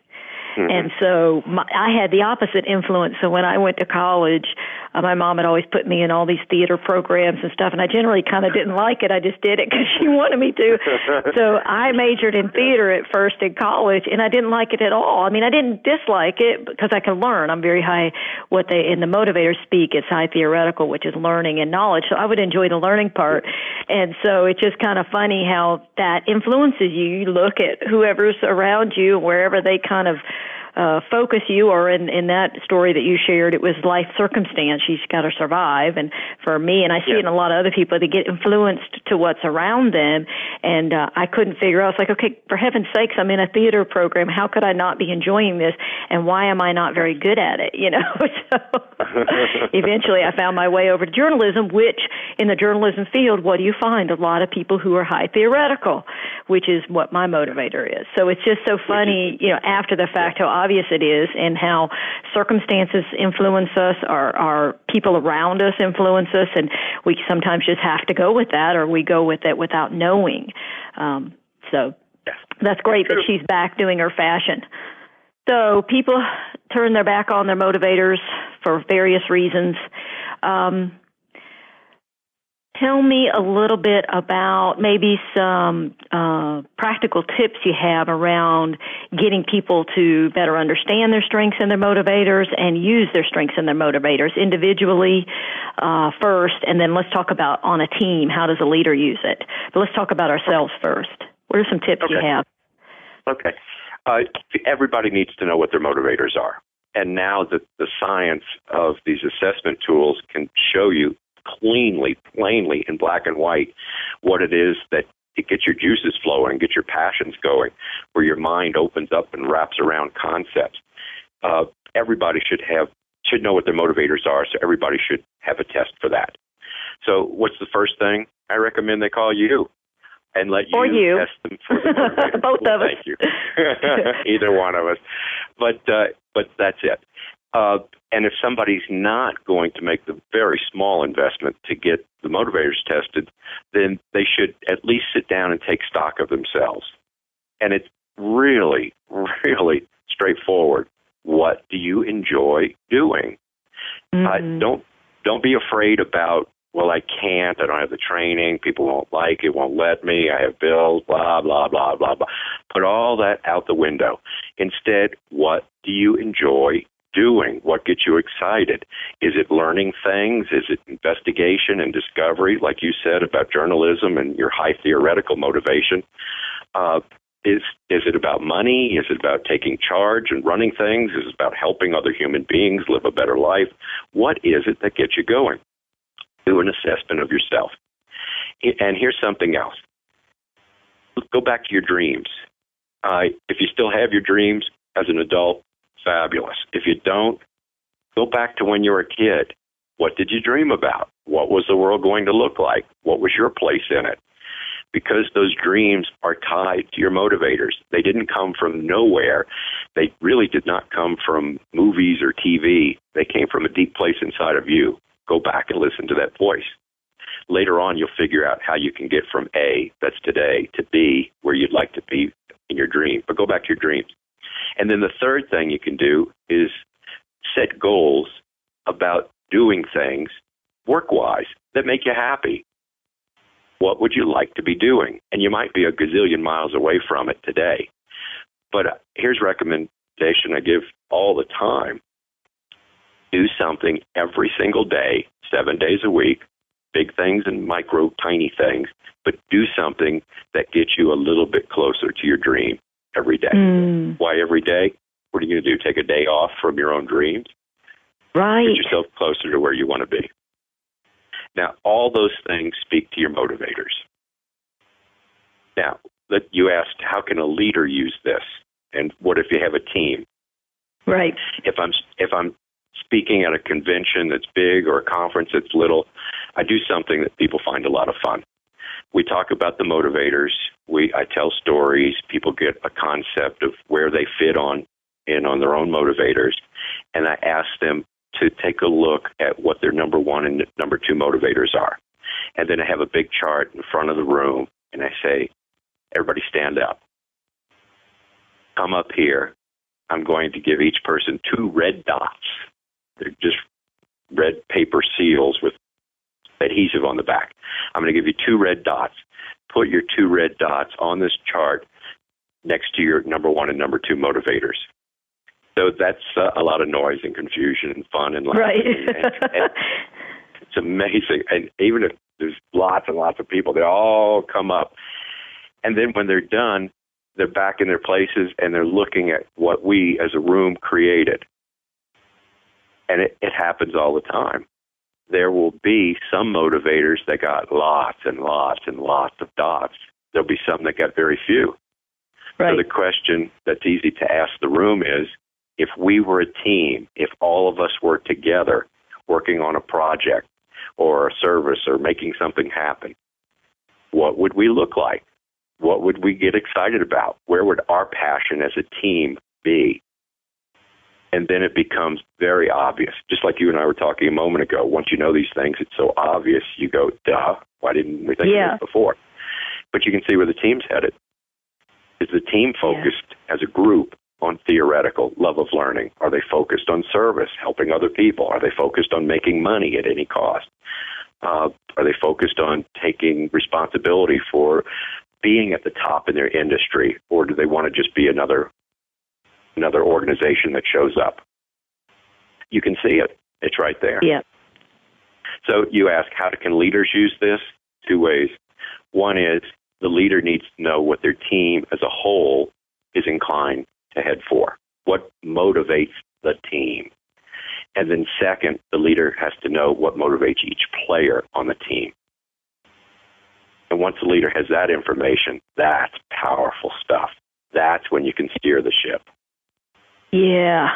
Mhm. And so my, I had the opposite influence. So when I went to college, uh, my mom had always put me in all these theater programs and stuff, and I generally kind of didn't like it. I just did it because she wanted me to. so I majored in theater at first in college, and I didn't like it at all. I mean, I didn't dislike it because I can learn. I'm very high. What they in the motivators speak, it's high theoretical, which is learning and knowledge. So I would enjoy the learning part, and so it's just kind of funny how that influences you. You look at whoever's around you, wherever they kind of uh, focus you, or in, in that story that you shared, it was life circumstance. She's got to survive. And for me, and I see Yeah. it in a lot of other people, they get influenced to what's around them. And uh, I couldn't figure out, I was like, okay, for heaven's sakes, I'm in a theater program. How could I not be enjoying this? And why am I not very good at it? You know? so eventually I found my way over to journalism, which in the journalism field, what do you find? A lot of people who are high theoretical, which is what my motivator is. So it's just so funny, you know, after the fact, how obvious it is and how circumstances influence us, or our people around us influence us, and we sometimes just have to go with that or we go with it without knowing. Um, so that's great that she's back doing her fashion. So people turn their back on their motivators for various reasons. Um, tell me a little bit about maybe some uh, practical tips you have around getting people to better understand their strengths and their motivators and use their strengths and their motivators individually uh, first, and then let's talk about on a team how does a leader use it. But let's talk about ourselves first. What are some tips you have? Okay. Uh, everybody needs to know what their motivators are. And now that the science of these assessment tools can show you cleanly, plainly, in black and white, what it is that to get your juices flowing, gets your passions going, where your mind opens up and wraps around concepts. Uh, everybody should have should know what their motivators are, so everybody should have a test for that. So, what's the first thing? I recommend they call you and let you, Or you. test them for the. Both Well, of us. Thank you. Either one of us. But uh, but that's it. Uh, and if somebody's not going to make the very small investment to get the motivators tested, then they should at least sit down and take stock of themselves. And it's really, really straightforward. What do you enjoy doing? Mhm. Uh, don't don't be afraid about well I can't I don't have the training people won't like it won't let me I have bills blah blah blah blah blah put all that out the window instead what do you enjoy doing what gets you excited is it learning things is it investigation and discovery like you said about journalism and your high theoretical motivation uh, is is it about money? Is it about taking charge and running things? Is it about helping other human beings live a better life? What is it that gets you going? Do an assessment of yourself. And here's something else. Go back to your dreams. Uh, if you still have your dreams as an adult, fabulous. If you don't, go back to when you were a kid. What did you dream about? What was the world going to look like? What was your place in it? because those dreams are tied to your motivators. They didn't come from nowhere. They really did not come from movies or TV. They came from a deep place inside of you. Go back and listen to that voice. Later on, you'll figure out how you can get from A, that's today, to B, where you'd like to be in your dream. But go back to your dreams. And then the third thing you can do is set goals about doing things work wise that make you happy what would you like to be doing? And you might be a gazillion miles away from it today. But uh, here's recommendation I give all the time. Do something every single day, seven days a week, big things and micro, tiny things, but do something that gets you a little bit closer to your dream every day. Mm, Why every day? What are you going to do? Take a day off from your own dreams? right. Get yourself closer to where you want to be. Now, all those things speak to your motivators. Now, you asked, how can a leader use this? And what if you have a team? Right. If I'm if I'm speaking at a convention that's big or a conference that's little, I do something that people find a lot of fun. We talk about the motivators. We I tell stories. People get a concept of where they fit on in on their own motivators, and I ask them to take a look at what their number one and number two motivators are. And then I have a big chart in front of the room, and I say, everybody stand up. Come up here. I'm going to give each person two red dots. They're just red paper seals with adhesive on the back. I'm going to give you two red dots. Put your two red dots on this chart next to your number one and number two motivators. So that's uh, a lot of noise and confusion and fun and laughing. Right. and, and, and it's amazing. And even if there's lots and lots of people, they all come up. And then when they're done, they're back in their places and they're looking at what we as a room created. And it, it happens all the time. There will be some motivators that got lots and lots and lots of dots. There'll be some that got very few. Right. So the question that's easy to ask the room is if we were a team, if all of us were together working on a project or a service or making something happen, what would we look like? What would we get excited about? Where would our passion as a team be? And then it becomes very obvious. Just like you and I were talking a moment ago. Once you know these things, it's so obvious. You go, duh, why didn't we think yeah. of this before? But you can see where the team's headed. Is the team focused yeah. as a group on theoretical love of learning? Are they focused on service, helping other people? Are they focused on making money at any cost? Uh, are they focused on taking responsibility for being at the top in their industry, or do they want to just be another another organization that shows up? You can see it; it's right there. Yeah. So you ask, how can leaders use this? Two ways. One is the leader needs to know what their team as a whole is inclined to head for. What motivates the team? And then, second, the leader has to know what motivates each player on the team. And once the leader has that information, that's powerful stuff. That's when you can steer the ship. Yeah.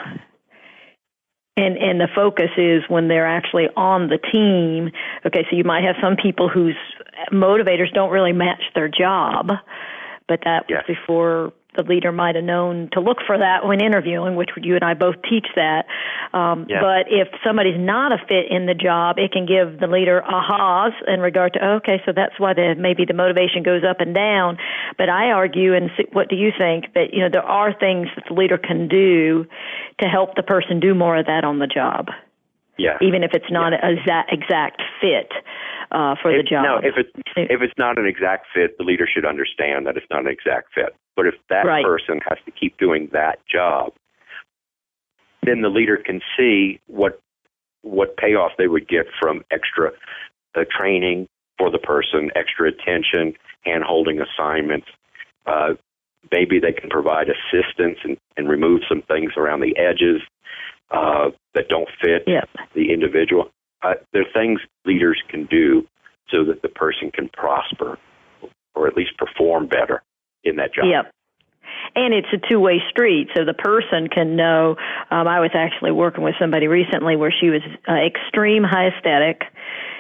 And and the focus is when they're actually on the team. Okay, so you might have some people whose motivators don't really match their job, but that was before the leader might have known to look for that when interviewing, which you and I both teach that. Um, yeah. But if somebody's not a fit in the job, it can give the leader ahas in regard to okay, so that's why the maybe the motivation goes up and down. But I argue, and what do you think that you know there are things that the leader can do to help the person do more of that on the job. Yeah. Even if it's not yeah. a exact exact fit uh, for if, the job. No, if it's if it's not an exact fit, the leader should understand that it's not an exact fit. But if that right. person has to keep doing that job, then the leader can see what what payoff they would get from extra uh, training for the person, extra attention, hand holding assignments. Uh, maybe they can provide assistance and, and remove some things around the edges uh, that don't fit yep. the individual. Uh, there are things leaders can do so that the person can prosper or at least perform better in that job. Yep. And it's a two-way street, so the person can know. Um, I was actually working with somebody recently where she was uh, extreme high aesthetic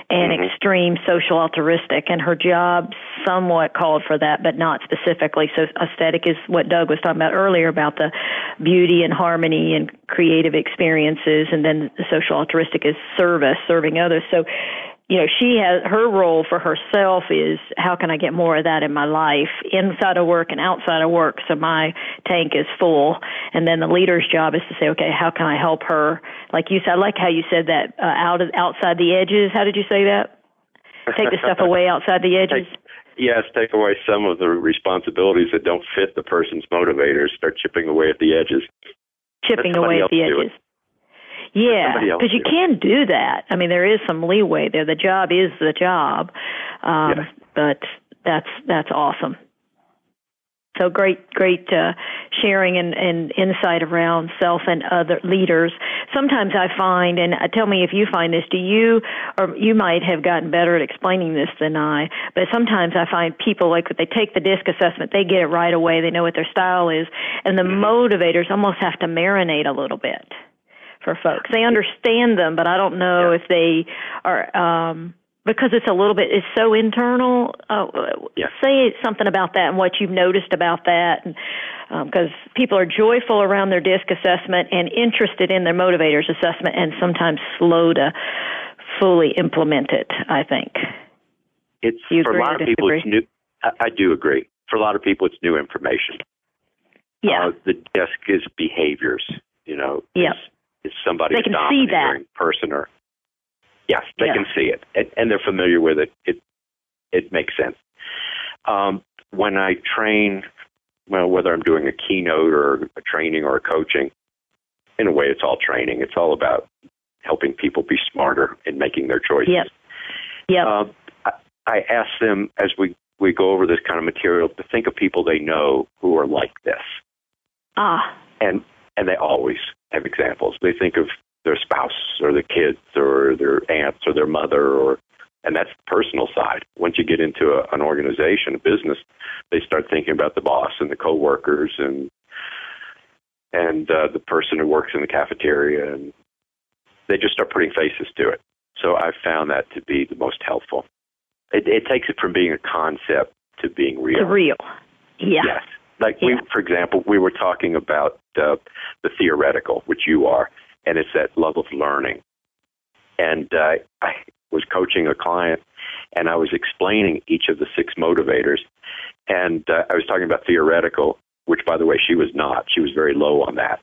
and mm-hmm. extreme social altruistic, and her job somewhat called for that, but not specifically. So aesthetic is what Doug was talking about earlier about the beauty and harmony and creative experiences, and then the social altruistic is service, serving others. So you know, she has her role for herself is how can I get more of that in my life inside of work and outside of work so my tank is full. And then the leader's job is to say, okay, how can I help her? Like you said, I like how you said that uh, out of, outside the edges. How did you say that? Take the stuff away outside the edges. Take, yes, take away some of the responsibilities that don't fit the person's motivators. Start chipping away at the edges. Chipping away at the edges. Yeah, because you can do that. I mean, there is some leeway there. The job is the job, um, yes. but that's that's awesome. So great, great uh, sharing and, and insight around self and other leaders. Sometimes I find, and uh, tell me if you find this, do you, or you might have gotten better at explaining this than I, but sometimes I find people like they take the disc assessment, they get it right away, they know what their style is, and the mm-hmm. motivators almost have to marinate a little bit for folks. They understand them, but I don't know yeah. if they are um because it's a little bit it's so internal. Uh, yeah. Say something about that and what you've noticed about that, because um, people are joyful around their disc assessment and interested in their motivators assessment, and sometimes slow to fully implement it. I think it's for a lot of people. It's new. I, I do agree. For a lot of people, it's new information. Yeah. Uh, the disc is behaviors. You know. Yeah. Is somebody they can see that person or Yes, they yeah. can see it, and, and, they're familiar with it. It it makes sense. Um, when I train, well, whether I'm doing a keynote or a training or a coaching, in a way, it's all training. It's all about helping people be smarter in making their choices. Yep. Yep. Uh, I, I ask them as we we go over this kind of material to think of people they know who are like this. Ah. And and they always have examples. They think of their spouse or the kids or their aunts or their mother or and that's the personal side. Once you get into a, an organization, a business, they start thinking about the boss and the coworkers and and uh, the person who works in the cafeteria, and they just start putting faces to it. So I've found that to be the most helpful. It, it takes it from being a concept to being real. Real, yeah. Yes, like yeah. we, for example, we were talking about uh, the theoretical, which you are, and it's that love of learning. And uh, I was coaching a client, and I was explaining each of the six motivators, and uh, I was talking about theoretical, which, by the way, she was not. She was very low on that.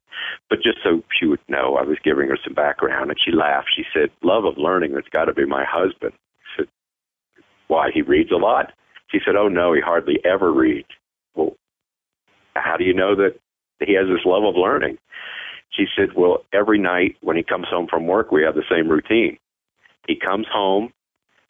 But just so she would know, I was giving her some background, and she laughed. She said, "Love of learning. That's got to be my husband." I said, "Why? He reads a lot." She said, "Oh no, he hardly ever reads." How do you know that he has this love of learning? She said, Well, every night when he comes home from work, we have the same routine. He comes home,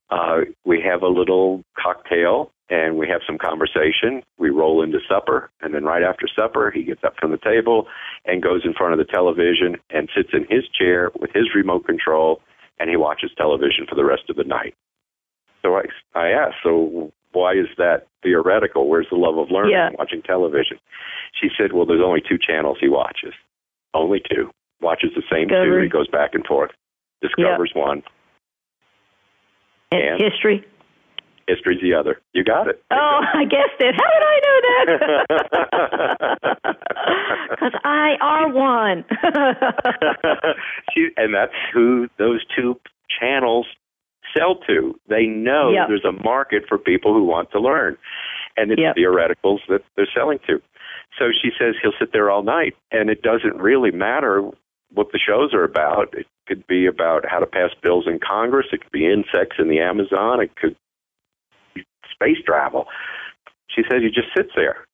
uh, we have a little cocktail, and we have some conversation. We roll into supper, and then right after supper, he gets up from the table and goes in front of the television and sits in his chair with his remote control, and he watches television for the rest of the night. So I, I asked, so why is that theoretical? Where's the love of learning yeah. watching television? She said, well, there's only two channels he watches. Only two. Watches the same Discovery. two. He goes back and forth. Discovers yep. one. And, and history. History's the other. You got it. Oh, I guessed it. How did I know that? Because I are one. she, and that's who those two channels sell to. They know yep. there's a market for people who want to learn, and it's yep. theoreticals that they're selling to. So she says he'll sit there all night, and it doesn't really matter what the shows are about. It could be about how to pass bills in Congress. It could be insects in the Amazon. It could be space travel. She says he just sits there.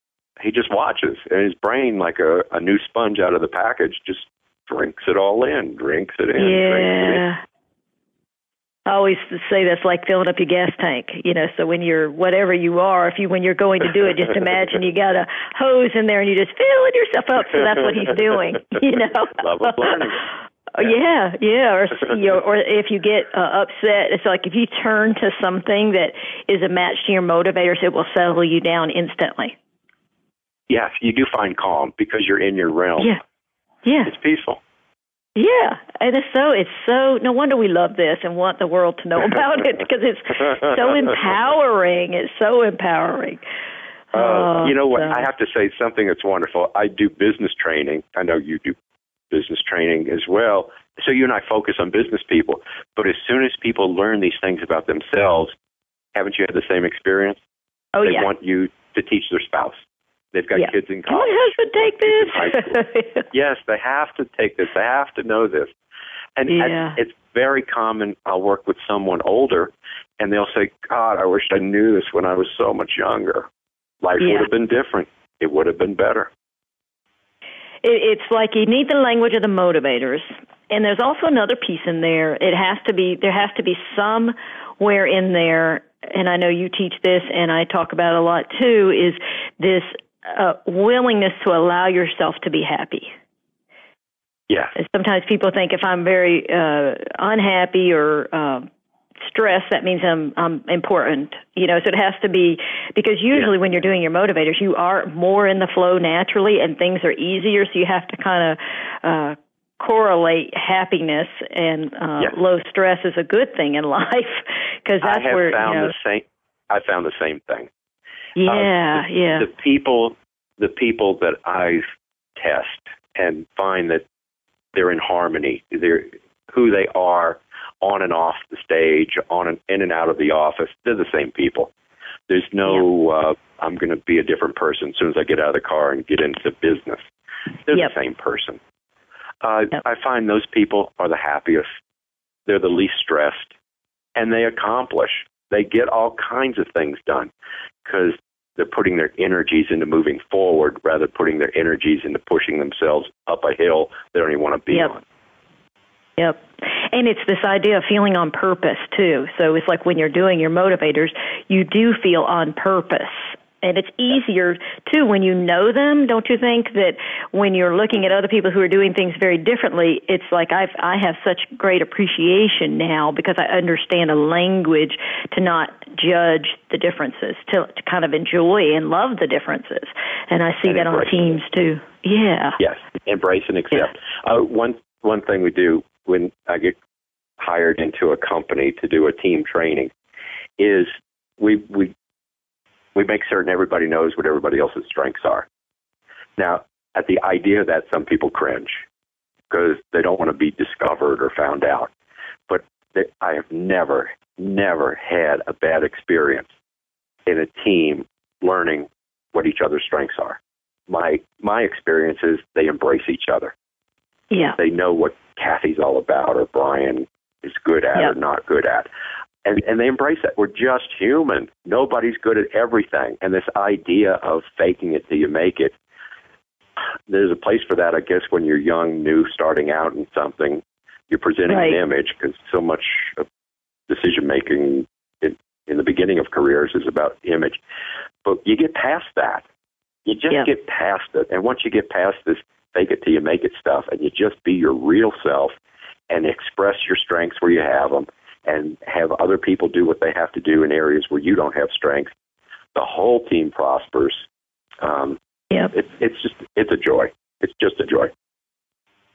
He just watches, and his brain, like a, a new sponge out of the package, just drinks it all in, drinks it in. Yeah. Drinks it in. I always say that's like filling up your gas tank, you know. So when you're whatever you are, if you when you're going to do it, just imagine you got a hose in there and you're just filling yourself up. So that's what he's doing, you know. Love of learning. Yeah, yeah, yeah. or you know, or if you get uh, upset, it's like if you turn to something that is a match to your motivators, it will settle you down instantly. Yes, you do find calm because you're in your realm. Yeah, yeah, it's peaceful. Yeah, and it's so it's so no wonder we love this and want the world to know about it because it's so empowering. It's so empowering. Uh, you know what? So. I have to say something that's wonderful. I do business training. I know you do business training as well. So you and I focus on business people. But as soon as people learn these things about themselves, haven't you had the same experience? Oh they yeah. want you to teach their spouse. They've got yeah. kids in college. Can my husband take this? yes, they have to take this. They have to know this. And yeah. it's very common. I'll work with someone older, and they'll say, "God, I wish I knew this when I was so much younger. Life yeah. would have been different. It would have been better." It's like you need the language of the motivators, and there's also another piece in there. It has to be there has to be somewhere in there, and I know you teach this, and I talk about it a lot too. Is this uh, willingness to allow yourself to be happy. Yeah. Sometimes people think if I'm very uh, unhappy or uh, stressed, that means I'm I'm important. You know, so it has to be because usually yeah. when you're doing your motivators, you are more in the flow naturally, and things are easier. So you have to kind of uh, correlate happiness and uh, yes. low stress is a good thing in life because that's I have where found you know, the same. I found the same thing. Yeah, uh, the, yeah. The people, the people that I test and find that they're in harmony. They're who they are on and off the stage, on and in and out of the office. They're the same people. There's no uh, I'm going to be a different person as soon as I get out of the car and get into business. They're yep. the same person. Uh, yep. I find those people are the happiest. They're the least stressed, and they accomplish. They get all kinds of things done because they're putting their energies into moving forward rather than putting their energies into pushing themselves up a hill they don't even want to be yep. on. Yep. And it's this idea of feeling on purpose too. So it's like when you're doing your motivators, you do feel on purpose and it's easier too when you know them don't you think that when you're looking at other people who are doing things very differently it's like i've i have such great appreciation now because i understand a language to not judge the differences to, to kind of enjoy and love the differences. And i see and that on teams too. Yeah. Yes. Embrace and accept. Yeah. uh, one one thing we do when i get hired into a company to do a team training is we we we make certain everybody knows what everybody else's strengths are. Now, at the idea that some people cringe because they don't want to be discovered or found out. But they, I have never, never had a bad experience in a team learning what each other's strengths are. My my experience is they embrace each other. Yeah. They know what Kathy's all about or Brian is good at yep. or not good at and and they embrace that. We're just human. Nobody's good at everything, and this idea of faking it till you make it. There's a place for that, I guess, when you're young, new, starting out in something. You're presenting right. an image because so much of decision making in, in the beginning of careers is about image. But you get past that. You just yep. get past it, and once you get past this fake it till you make it stuff, and you just be your real self and express your strengths where you have them and have other people do what they have to do in areas where you don't have strength, the whole team prospers. Um, yep. It, it's just it's a joy. It's just a joy.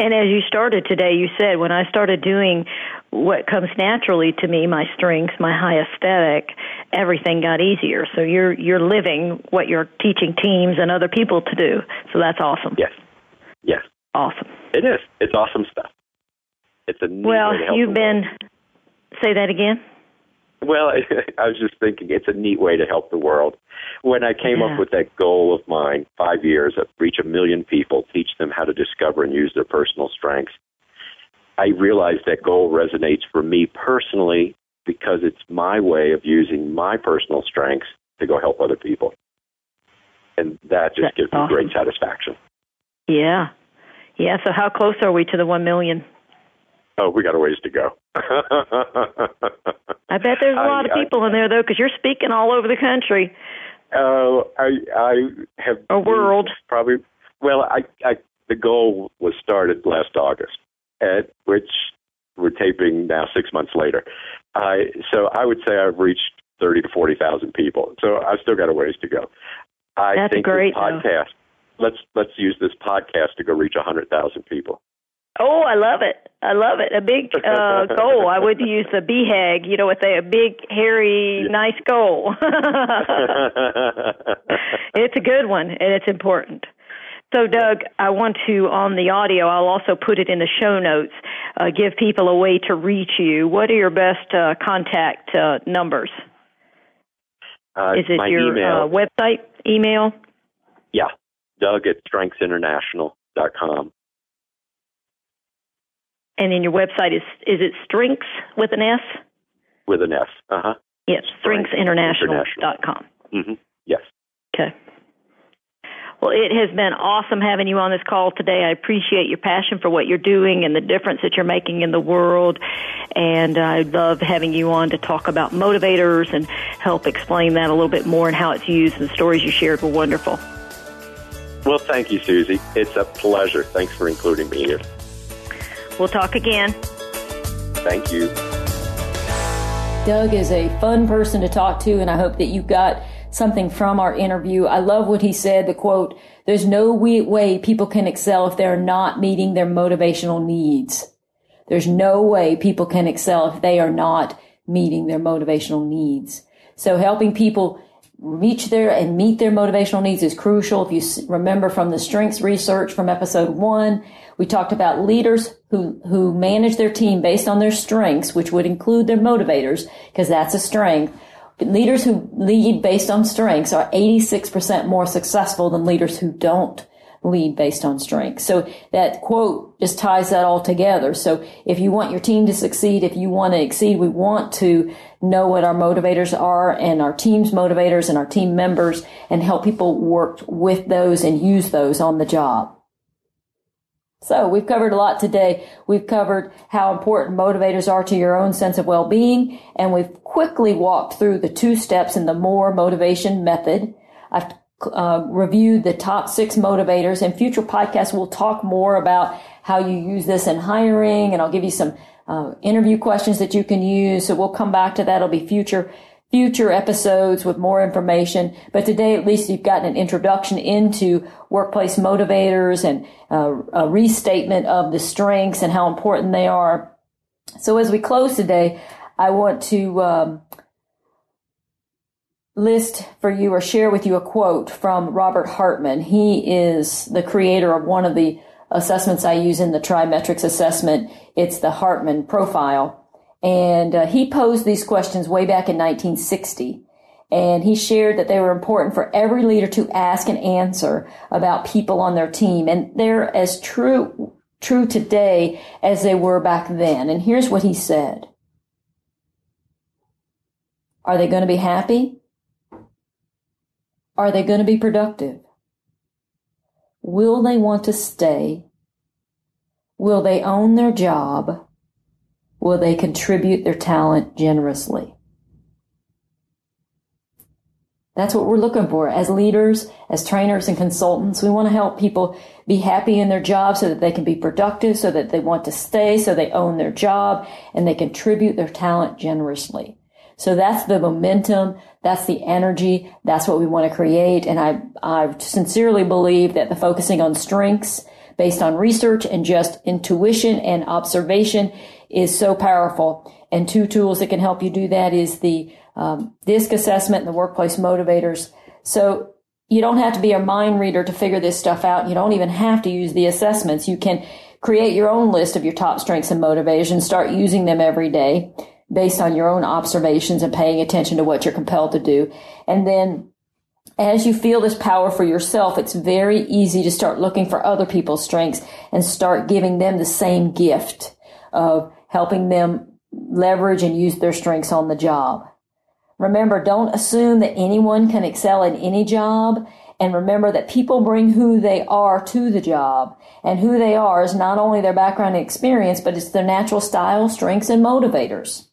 And as you started today, you said when I started doing what comes naturally to me, my strengths, my high aesthetic, everything got easier. So you're you're living what you're teaching teams and other people to do. So that's awesome. Yes. Yes. Awesome. It is. It's awesome stuff. It's a well. you've been. World. Say that again. Well, I was just thinking it's a neat way to help the world. When I came yeah. up with that goal of mine, five years, of reach a million people, teach them how to discover and use their personal strengths, I realized that goal resonates for me personally because it's my way of using my personal strengths to go help other people. And that just That's gives me great satisfaction. Yeah. Yeah. So, how close are we to the 1 million? Oh, we got a ways to go. I bet there's a lot I, of people I, in there though, because you're speaking all over the country. Oh, uh, I I have a world probably. Well, I, I the goal was started last August, at which we're taping now six months later. I so I would say I've reached thirty to forty thousand people. So I've still got a ways to go. I That's think great, this podcast. Let's let's use this podcast to go reach a hundred thousand people. Oh, I love it. I love it. A big uh, goal. I would use the BHAG, you know, with a big, hairy, nice goal. it's a good one, and it's important. So, Doug, I want to, on the audio, I'll also put it in the show notes, uh, give people a way to reach you. What are your best uh, contact uh, numbers? Uh, Is it your uh, website, email? Yeah, Doug at strengthsinternational.com. And then your website is is it Strengths with an S? With an S. Uh huh. Yes, strengthsinternational.com. Mm-hmm. Yes. Okay. Well, it has been awesome having you on this call today. I appreciate your passion for what you're doing and the difference that you're making in the world. And I love having you on to talk about motivators and help explain that a little bit more and how it's used. And the stories you shared were wonderful. Well, thank you, Susie. It's a pleasure. Thanks for including me here. We'll talk again. Thank you. Doug is a fun person to talk to, and I hope that you got something from our interview. I love what he said, the quote, there's no way people can excel if they're not meeting their motivational needs. There's no way people can excel if they are not meeting their motivational needs. So helping people reach their and meet their motivational needs is crucial. If you remember from the strengths research from episode one, we talked about leaders who, who manage their team based on their strengths, which would include their motivators, because that's a strength. Leaders who lead based on strengths are 86% more successful than leaders who don't lead based on strength. So that quote just ties that all together. So if you want your team to succeed, if you want to exceed, we want to know what our motivators are and our team's motivators and our team members and help people work with those and use those on the job. So we've covered a lot today. We've covered how important motivators are to your own sense of well-being, and we've quickly walked through the two steps in the more motivation method. I've uh, reviewed the top six motivators. In future podcasts, we'll talk more about how you use this in hiring, and I'll give you some uh, interview questions that you can use. So we'll come back to that. It'll be future future episodes with more information. But today, at least, you've gotten an introduction into workplace motivators and uh, a restatement of the strengths and how important they are. So as we close today, I want to um, list for you or share with you a quote from Robert Hartman. He is the creator of one of the assessments I use in the TriMetrix assessment. It's the Hartman profile. And uh, he posed these questions way back in 1960. And he shared that they were important for every leader to ask and answer about people on their team. And they're as true, true today as they were back then. And here's what he said. Are they going to be happy? Are they going to be productive? Will they want to stay? Will they own their job? Will they contribute their talent generously? That's what we're looking for as leaders, as trainers and consultants. We want to help people be happy in their job so that they can be productive, so that they want to stay, so they own their job and they contribute their talent generously. So that's the momentum. That's the energy. That's what we want to create. And I, I sincerely believe that the focusing on strengths based on research and just intuition and observation is so powerful. And two tools that can help you do that is the um, DISC assessment and the workplace motivators. So you don't have to be a mind reader to figure this stuff out. You don't even have to use the assessments. You can create your own list of your top strengths and motivations, start using them every day based on your own observations and paying attention to what you're compelled to do. And then as you feel this power for yourself, it's very easy to start looking for other people's strengths and start giving them the same gift of helping them leverage and use their strengths on the job. Remember, don't assume that anyone can excel in any job. And remember that people bring who they are to the job. And who they are is not only their background and experience, but it's their natural style, strengths, and motivators.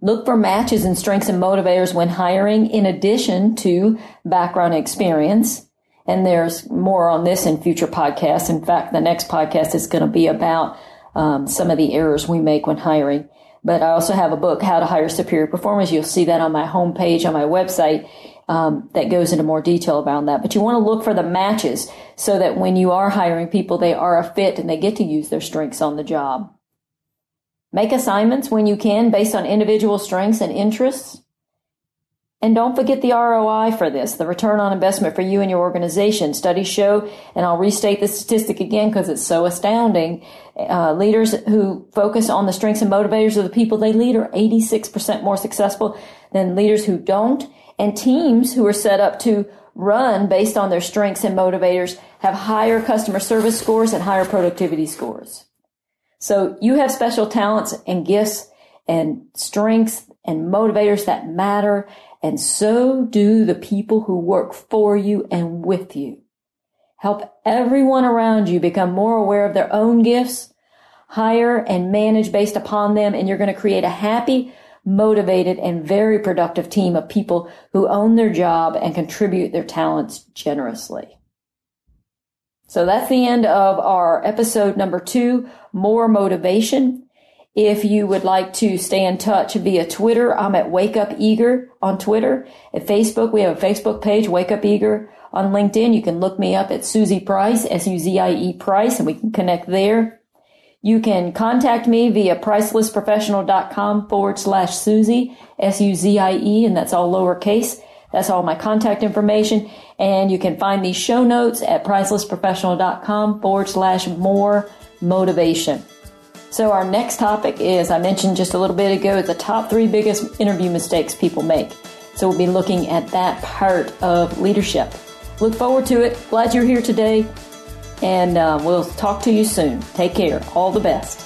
Look for matches in strengths and motivators when hiring in addition to background experience. And there's more on this in future podcasts. In fact, the next podcast is going to be about um, some of the errors we make when hiring. But I also have a book, How to Hire Superior Performers. You'll see that on my homepage on my website um, that goes into more detail about that. But you want to look for the matches so that when you are hiring people, they are a fit and they get to use their strengths on the job. Make assignments when you can based on individual strengths and interests. And don't forget the ROI for this, the return on investment for you and your organization. Studies show, and I'll restate the statistic again because it's so astounding. Uh, leaders who focus on the strengths and motivators of the people they lead are 86% more successful than leaders who don't. And teams who are set up to run based on their strengths and motivators have higher customer service scores and higher productivity scores. So you have special talents and gifts and strengths and motivators that matter. And so do the people who work for you and with you. Help everyone around you become more aware of their own gifts, hire and manage based upon them. And you're going to create a happy, motivated, and very productive team of people who own their job and contribute their talents generously. So that's the end of our episode number two, more motivation. If you would like to stay in touch via Twitter, I'm at Wake Up Eager on Twitter. At Facebook, we have a Facebook page, Wake Up Eager. On LinkedIn, you can look me up at Suzie Price, S-U-Z-I-E Price, and we can connect there. You can contact me via pricelessprofessional.com forward slash Suzie, S-U-Z-I-E, and that's all lowercase. That's all my contact information. And you can find these show notes at pricelessprofessional.com forward slash more motivation. So our next topic is, I mentioned just a little bit ago, the top three biggest interview mistakes people make. So we'll be looking at that part of leadership. Look forward to it. Glad you're here today and uh, we'll talk to you soon. Take care. All the best.